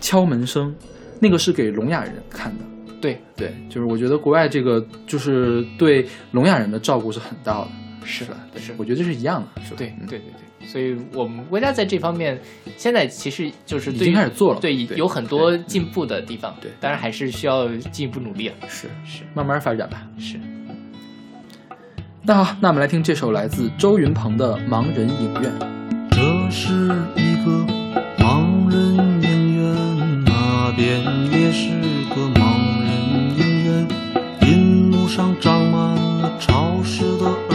敲门声，那个是给聋哑人看的。对，对，就是我觉得国外这个就是对聋哑人的照顾是很大的，是吧？对是我觉得这是一样的，是吧？对嗯对对对，所以我们国家在这方面现在其实就是已经开始做了对，对有很多进步的地方。对当然还是需要进一步努力啊。是是慢慢发展吧。是，那好，那我们来听这首来自周云鹏的《盲人影院》。天也是个盲人影院。银幕上长满了潮湿的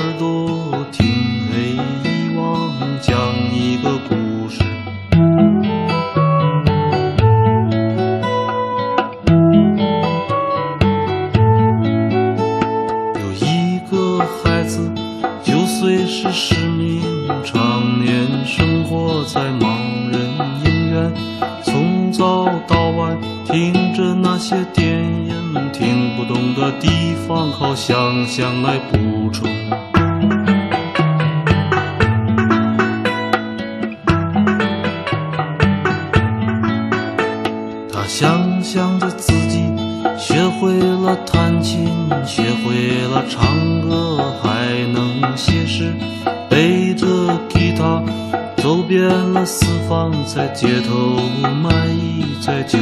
靠想来补充。他想象着自己学会了弹琴，学会了唱歌，还能写诗，背着吉他走遍了四方，在街头卖艺，在酒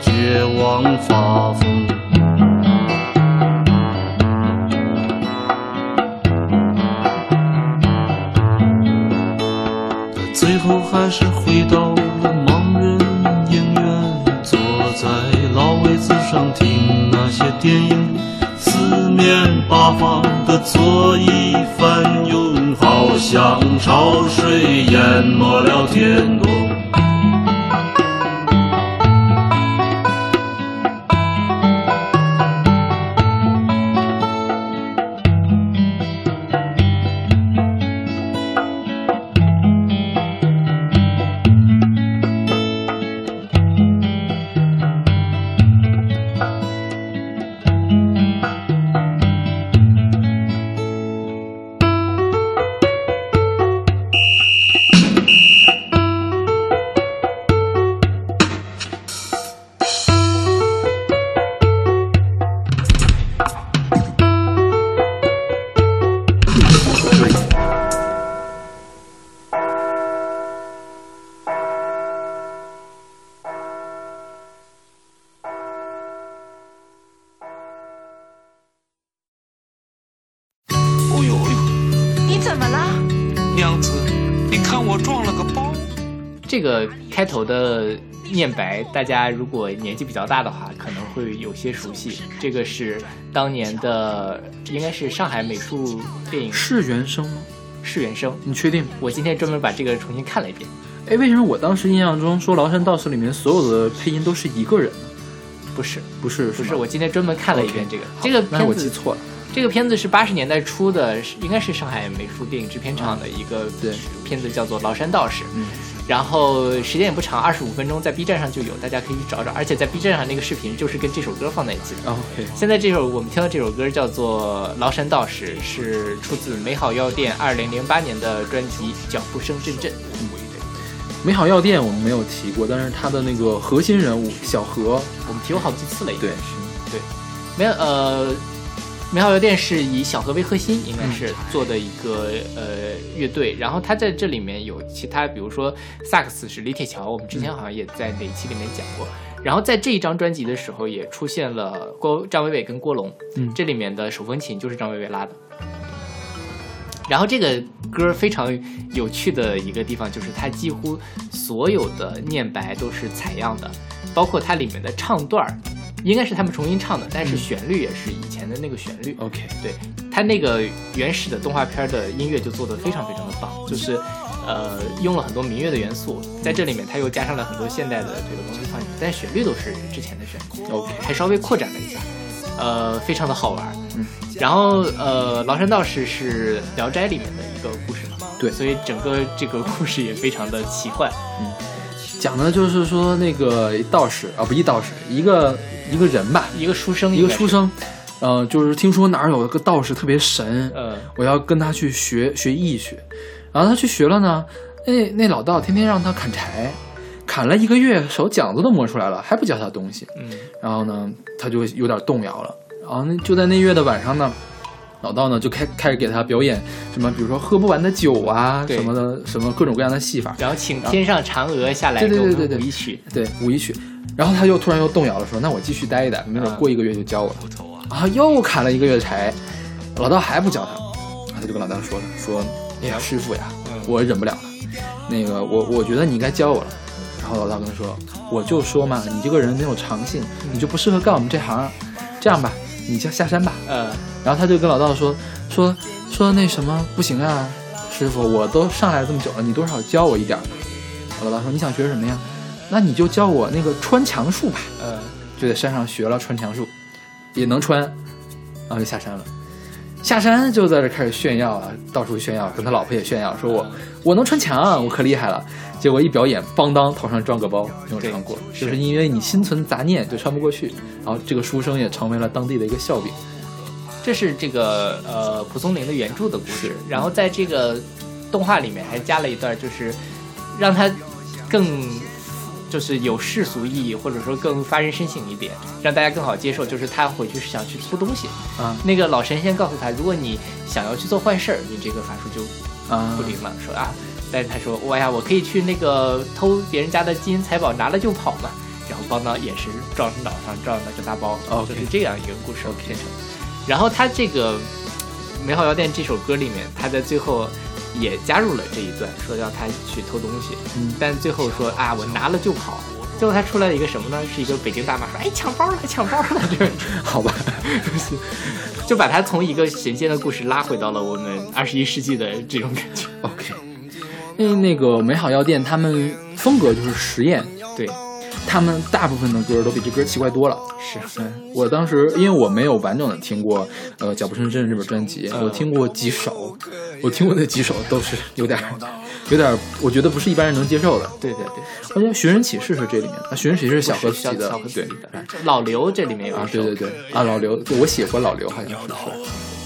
绝望发疯。他最后还是回到了盲人影院，坐在老位子上听那些电影，四面八方的座椅翻涌，好像潮水淹没了天空。念白，大家如果年纪比较大的话，可能会有些熟悉。这个是当年的，应该是上海美术电影是原声吗？是原声。你确定？我今天专门把这个重新看了一遍。哎，为什么我当时印象中说《崂山道士》里面所有的配音都是一个人呢？不是，不是，不是，我今天专门看了一遍这个。好这个片子，记错了。这个片子是八十年代初的，应该是上海美术电影制片厂的一个对片子，叫做《崂山道士》。嗯，然后时间也不长，二十五分钟，在 B 站上就有，大家可以去找找。而且在 B 站上那个视频就是跟这首歌放在一起的。OK，现在这首我们听到这首歌叫做《崂山道士》，是出自美好药店二零零八年的专辑《脚步声阵阵》。美好药店我们没有提过，但是他的那个核心人物小何，我们提过好几次了，对是对，没有呃，美好药店是以小何为核心，应该是做的一个、呃乐队。然后他在这里面有其他，比如说萨克斯是李铁桥，我们之前好像也在哪一期里面讲过。然后在这一张专辑的时候，也出现了郭张伟伟跟郭龙，嗯这里面的手风琴就是张伟伟拉的。然后这个歌非常有趣的一个地方，就是它几乎所有的念白都是采样的，包括它里面的唱段儿，应该是他们重新唱的，但是旋律也是以前的那个旋律。OK，对，他那个原始的动画片的音乐就做得非常非常的棒，就是呃用了很多民乐的元素，在这里面他又加上了很多现代的这个东西放进去，但旋律都是之前的旋律。OK 还稍微扩展了一下，呃，非常的好玩。嗯，然后呃，崂山道士是《聊斋》里面的一个故事嘛，对所以整个这个故事也非常的奇幻。嗯讲的就是说那个道士啊，不一道士，一个一个人吧，一个书生，一个书，生，呃，就是听说哪儿有个道士特别神，嗯，我要跟他去学学易学，然后他去学了呢，那那老道天天让他砍柴，砍了一个月，手茧子都磨出来了，还不教他东西，嗯。然后呢，他就有点动摇了，然后那就在那月的晚上呢。老道呢就开开始给他表演什么，比如说喝不完的酒啊，什么的，什么各种各样的戏法，然后请天上嫦娥下来对给我们对对对。对舞一曲。对舞一曲，然后他又突然又动摇了，说：“那我继续待一待，没准啊过一个月就教我。了。”啊，又砍了一个月柴，老道还不教他，啊他就跟老道说了：“说，哎呀，师傅呀，嗯。我忍不了了，那个我我觉得你应该教我了。”然后老道跟他说：“我就说嘛，你这个人没有长性，你就不适合干我们这行。这样吧，你就下山吧。”呃，然后他就跟老道说说说那什么不行啊，师傅，我都上来这么久了，你多少教我一点儿。老道说你想学什么呀？那你就教我那个穿墙术吧。呃，就在山上学了穿墙术，也能穿，然后就下山了。下山就在这开始炫耀啊，到处炫耀，跟他老婆也炫耀，说我我能穿墙，我可厉害了。结果一表演，邦当头上撞个包，没有穿过，就是因为你心存杂念就穿不过去。然后这个书生也成为了当地的一个笑柄。这是这个呃蒲松龄的原著的故事，然后在这个动画里面还加了一段，就是让他更就是有世俗意义，或者说更发人深省一点，让大家更好接受。就是他回去是想去偷东西，啊那个老神仙告诉他，如果你想要去做坏事儿，你这个法术就啊不灵了。说啊，但是他说，哇呀，我可以去那个偷别人家的金银财宝，拿了就跑嘛。然后邦当也是撞脑上撞了个大包 OK 就是这样一个故事变成。然后他这个《美好药店》这首歌里面，他在最后也加入了这一段，说要他去偷东西，嗯但最后说啊，我拿了就跑。最后他出来了一个什么呢？是一个北京大妈说，哎，抢包了，抢包了，这个好吧，就把他从一个神仙的故事拉回到了我们二十一世纪的这种感觉。因为那个美好药店，他们风格就是实验，对，他们大部分的歌都比这歌奇怪多了。是，嗯我当时因为我没有完整的听过呃《脚步声真人》这本专辑，嗯我听过几首，我听过那几首都是有点有点，我觉得不是一般人能接受的。对对对。我觉得《寻人启事》是这里面，啊，《寻人启事》是小何自己的对的。老刘这里面有啊，对对对，啊，老刘，对我写过老刘，好像是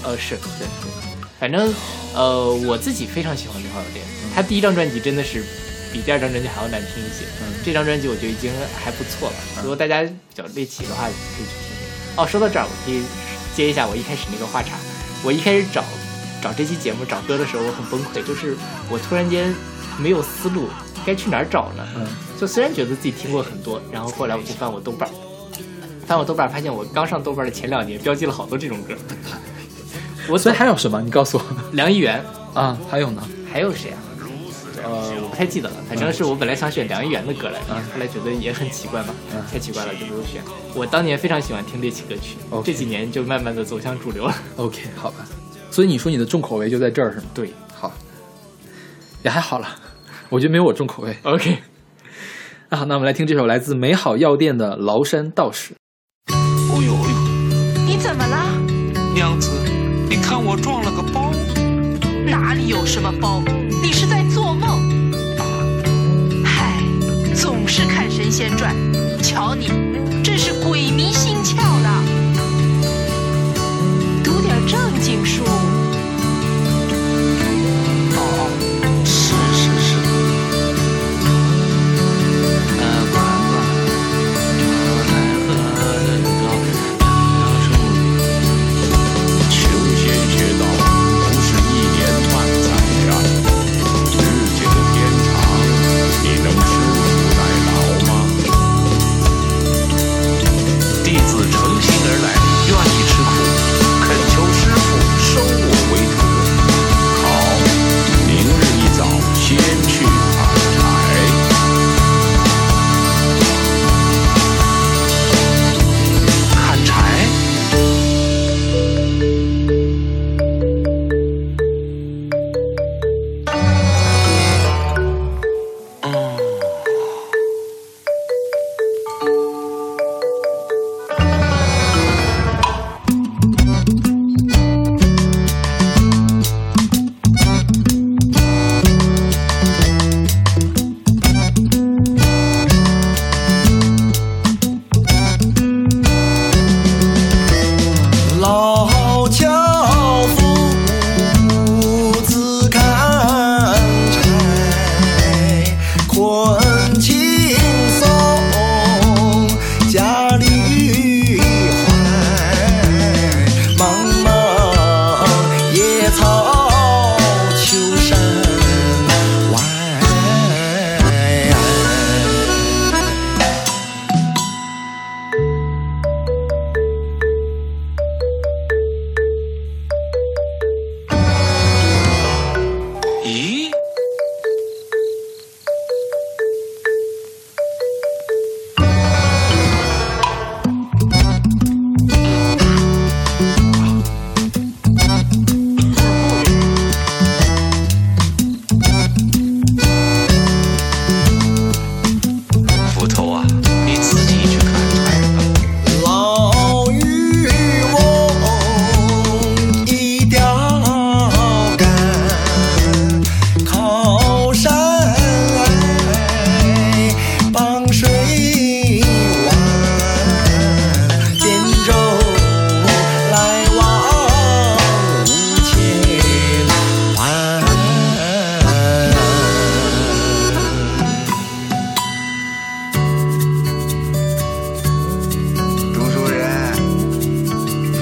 呃，是对对，反正呃，我自己非常喜欢《美好药店》，他第一张专辑真的是比第二张专辑还要难听一些。嗯这张专辑我觉得已经还不错了，如果大家比较猎奇的话，可以去听听。哦，说到这儿，我可以接一下我一开始那个话茬。我一开始找找这期节目找歌的时候，我很崩溃，就是我突然间没有思路，该去哪儿找呢？嗯，就虽然觉得自己听过很多，然后后来我就翻我豆瓣，翻我豆瓣发现我刚上豆瓣的前两年标记了好多这种歌。我所以还有什么？你告诉我 梁一元，啊，还有呢？还有谁啊？呃，我不太记得了，反正是我本来想选梁一元的歌来着，后来觉得也很奇怪嘛，嗯太奇怪了就没有选。我当年非常喜欢听猎奇歌曲这几年就慢慢的走向主流了。OK，好吧。所以你说你的重口味就在这儿是吗？对好，也还好了，我觉得没有我重口味。，OK，那好，那我们来听这首来自美好药店的《崂山道士》。哦呦哎呦，你怎么了？娘子，你看我撞了个包。哪里有什么包？仙传，瞧你，真是鬼迷心窍。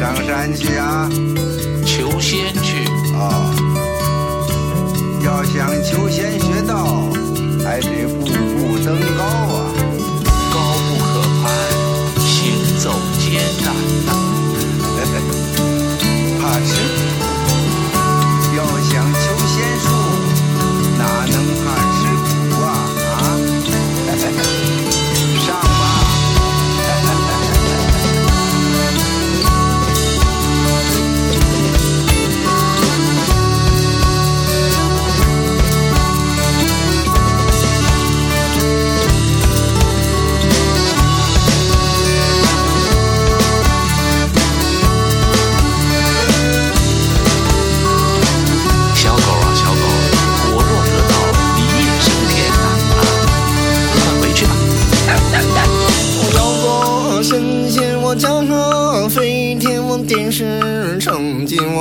上山去啊求仙去。啊。要想求仙学道还得步步登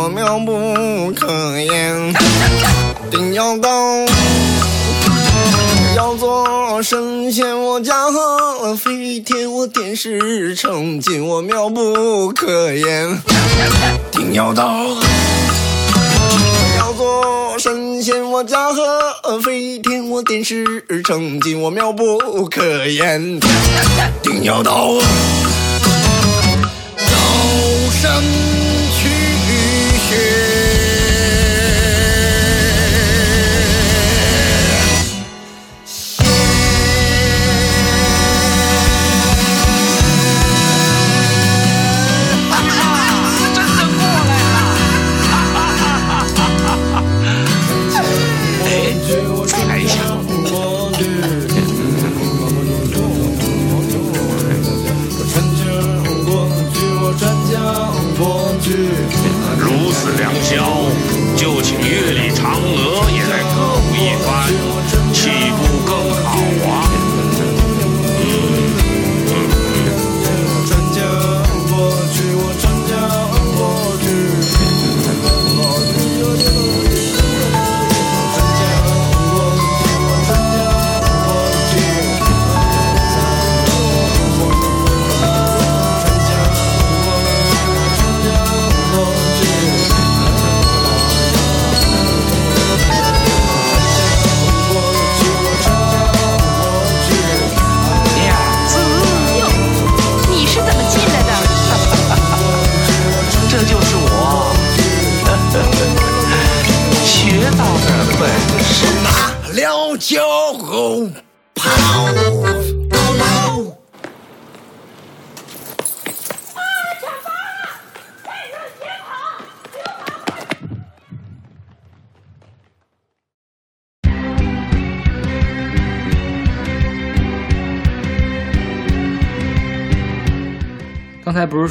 妙不可言。定要到，要做神仙，我驾鹤飞天，我点石成金，我妙不可言。定要到。要做神仙，我驾鹤飞天，我点石成金，我妙不可言。定要到高山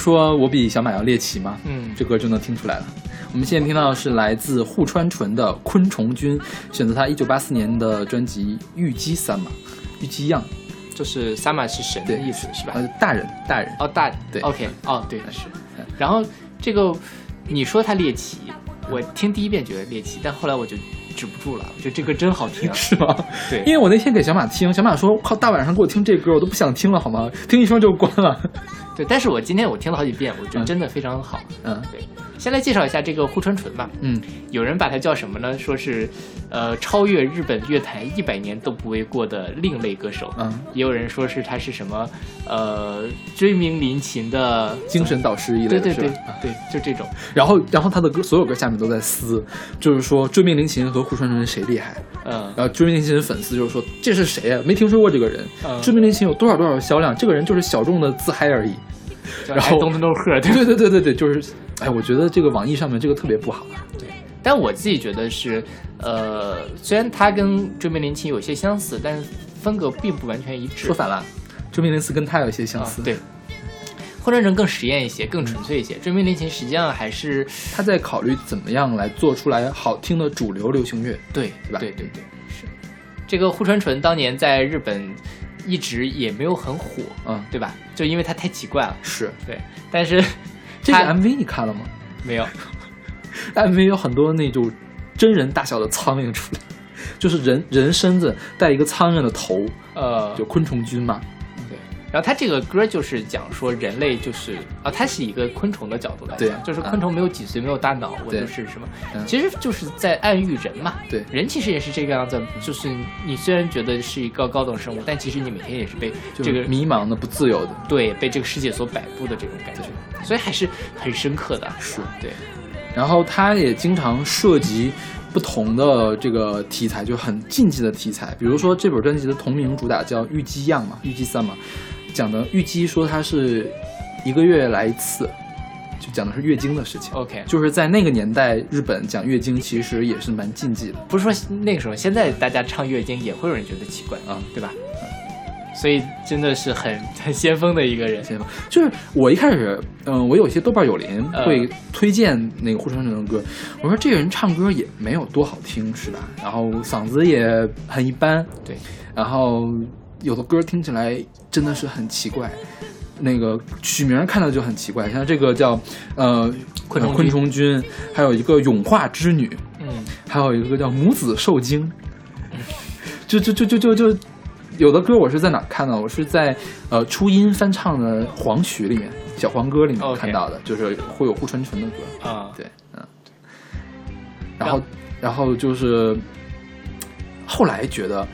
说我比小马要猎奇吗？嗯这歌就能听出来了。我们现在听到的是来自户川纯的《昆虫君》，选择他一九八四年的专辑《玉姬三马》，玉姬样，就是三马是神的意思是吧？呃，大人，大人，哦，大对，OK，哦，对，是。然后这个你说他猎奇，我听第一遍觉得猎奇，但后来我就止不住了，我觉得这歌真好听。是吗？对因为我那天给小马听，小马说：“靠，大晚上给我听这歌，我都不想听了，好吗？听一声就关了。对，但是我今天我听了好几遍，我觉得真的非常好。”嗯。对，先来介绍一下这个户川纯吧。嗯，有人把它叫什么呢？说是，呃，超越日本乐坛一百年都不为过的另类歌手。嗯，也有人说是他是什么，呃，追名林琴的精神导师一类的，对对对对，就这种。然后，然后他的歌所有歌下面都在撕，就是说追名林琴和户川纯谁厉害。嗯，然后追名林琴粉丝就是说这是谁啊？没听说过这个人。嗯追名林琴有多少多少销量？这个人就是小众的自嗨而已。然后咚咚咚喝，对对对对对对，就是，哎，我觉得这个网易上面这个特别不好。对，但我自己觉得是，呃，虽然它跟追名林琴有些相似，但是风格并不完全一致。说反了，追命林斯跟他有些相似。啊对，混战人更实验一些，更纯粹一些。追名林琴实际上还是他在考虑怎么样来做出来好听的主流流行乐，对对吧？对对对，是这个户川纯当年在日本一直也没有很火，嗯，对吧？就因为他太奇怪了，是对。但是这个 MV 你看了吗没有？？MV 有很多那种真人大小的苍蝇出来，就是人人身子带一个苍蝇的头，呃，就昆虫君嘛。对。然后他这个歌就是讲说人类就是啊，他是一个昆虫的角度来讲，就是昆虫没有脊髓，没有大脑，我就是什么嗯，其实就是在暗喻人嘛。对人其实也是这个样子，就是你虽然觉得是一个高等生物，但其实你每天也是被这个迷茫的、不自由的。对被这个世界所摆布的这种感觉，所以还是很深刻的。是对，然后他也经常涉及不同的这个题材，就很禁忌的题材。比如说这本专辑的同名主打叫《玉姬样》嘛，《玉姬三》嘛，讲的玉姬说她是一个月来一次，就讲的是月经的事情。OK 就是在那个年代，日本讲月经其实也是蛮禁忌的。不是说那个时候，现在大家唱月经也会有人觉得奇怪啊，对吧？所以真的是很很先锋的一个人。先锋就是我一开始，嗯、我有些豆瓣友邻呃会推荐那个户川纯的歌，我说这个人唱歌也没有多好听，是吧？然后嗓子也很一般，对，然后有的歌听起来真的是很奇怪，那个曲名看到就很奇怪，像这个叫呃昆虫君。昆虫君，还有一个永化之女，嗯，还有一个叫母子受精，就就就就就就有的歌我是在哪看到？我是在呃初音翻唱的黄曲里面，小黄歌里面看到的，就是会有顾春纯的歌。啊，对，嗯，然后然后就是后来觉得就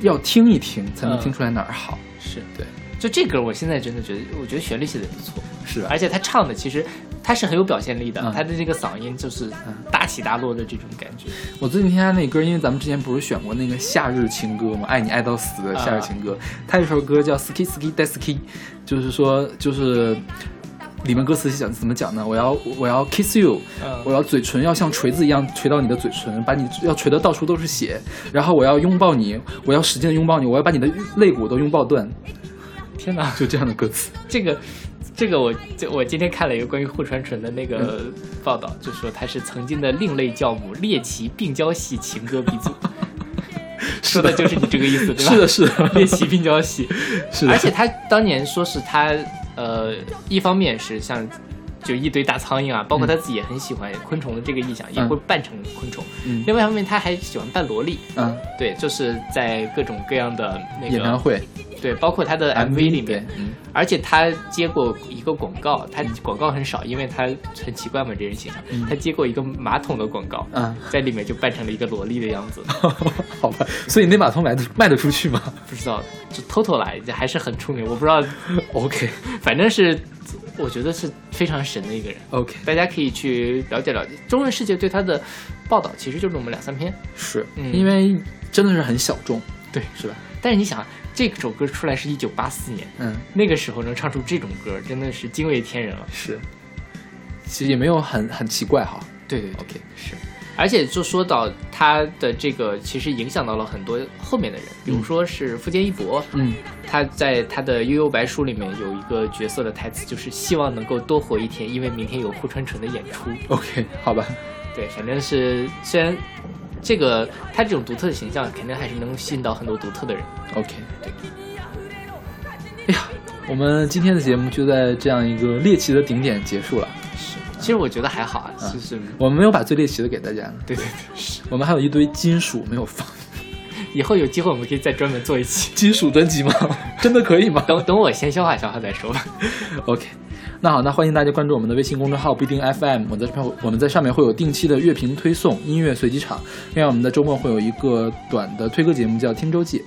要听一听才能嗯听出来哪儿好，是。对，就这歌，我现在真的觉得，我觉得旋律写的不错，是而且他唱的其实他是很有表现力的，嗯。他的这个嗓音就是大起大落的这种感觉。我最近听他那歌，因为咱们之前不是选过那个夏日情歌嘛，爱你爱到死的夏日情歌，他有一首歌叫 Ski Ski d e s k i 就是说就是。里面歌词是讲怎么讲呢？我要我要 kiss you，、嗯我要嘴唇要像锤子一样锤到你的嘴唇，把你要锤的到处都是血，然后我要拥抱你，我要使劲的拥抱你，我要把你的肋骨都拥抱断，天哪，就这样的歌词。这个，这个我这我今天看了一个关于户川纯的那个报道，就说他是曾经的另类教母，猎奇病娇系情歌鼻祖。说的就是你这个意思，对吧？是的，是的，猎奇病娇系，是的，而且他当年说是他呃，一方面是像就一堆大苍蝇啊，包括他自己也很喜欢昆虫的这个意象，也会扮成昆虫。嗯。另外一方面，他还喜欢扮萝莉，嗯，对，就是在各种各样的那个演唱会，对，包括他的 MV 里对面，，嗯。而且他接过一个广告，他广告很少，因为他很奇怪嘛，这人形象，嗯。他接过一个马桶的广告，嗯，在里面就扮成了一个萝莉的样子，好吧，所以那马桶卖得卖得出去吗？不知道就偷偷来，还是很出名，我不知道？OK。反正是我觉得是非常神的一个人，OK，大家可以去了解了解。中文世界对他的报道其实就是我们两三篇，是、嗯。因为真的是很小众，对，是吧？但是你想，这首歌出来是一九八四年，嗯，那个时候能唱出这种歌，真的是惊为天人了。是，其实也没有很很奇怪哈。对对对 OK 是，而且就说到他的这个，其实影响到了很多后面的人，比如说是富坚义博，嗯，他在他的《悠悠白书》里面有一个角色的台词，就是希望能够多活一天，因为明天有户川纯的演出。OK，好吧，对，反正是虽然这个他这种独特的形象，肯定还是能吸引到很多独特的人。OK，对。哎呀，我们今天的节目就在这样一个猎奇的顶点结束了。其实我觉得还好啊，就是、我们没有把最猎奇的给大家，对对对，我们还有一堆金属没有放。以后有机会我们可以再专门做一期。金属专辑吗？真的可以吗？等等我先消化消化再说吧。OK，那好，那欢迎大家关注我们的微信公众号不一定 FM，我在上面我们在上面会有定期的乐评推送、音乐随机场。另外，我们在周末会有一个短的推歌节目叫《听周记》。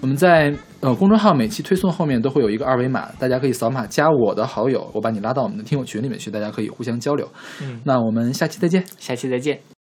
我们在呃公众号每期推送后面都会有一个二维码，大家可以扫码加我的好友，我把你拉到我们的听友群里面去，大家可以互相交流。嗯，那我们下期再见。下期再见。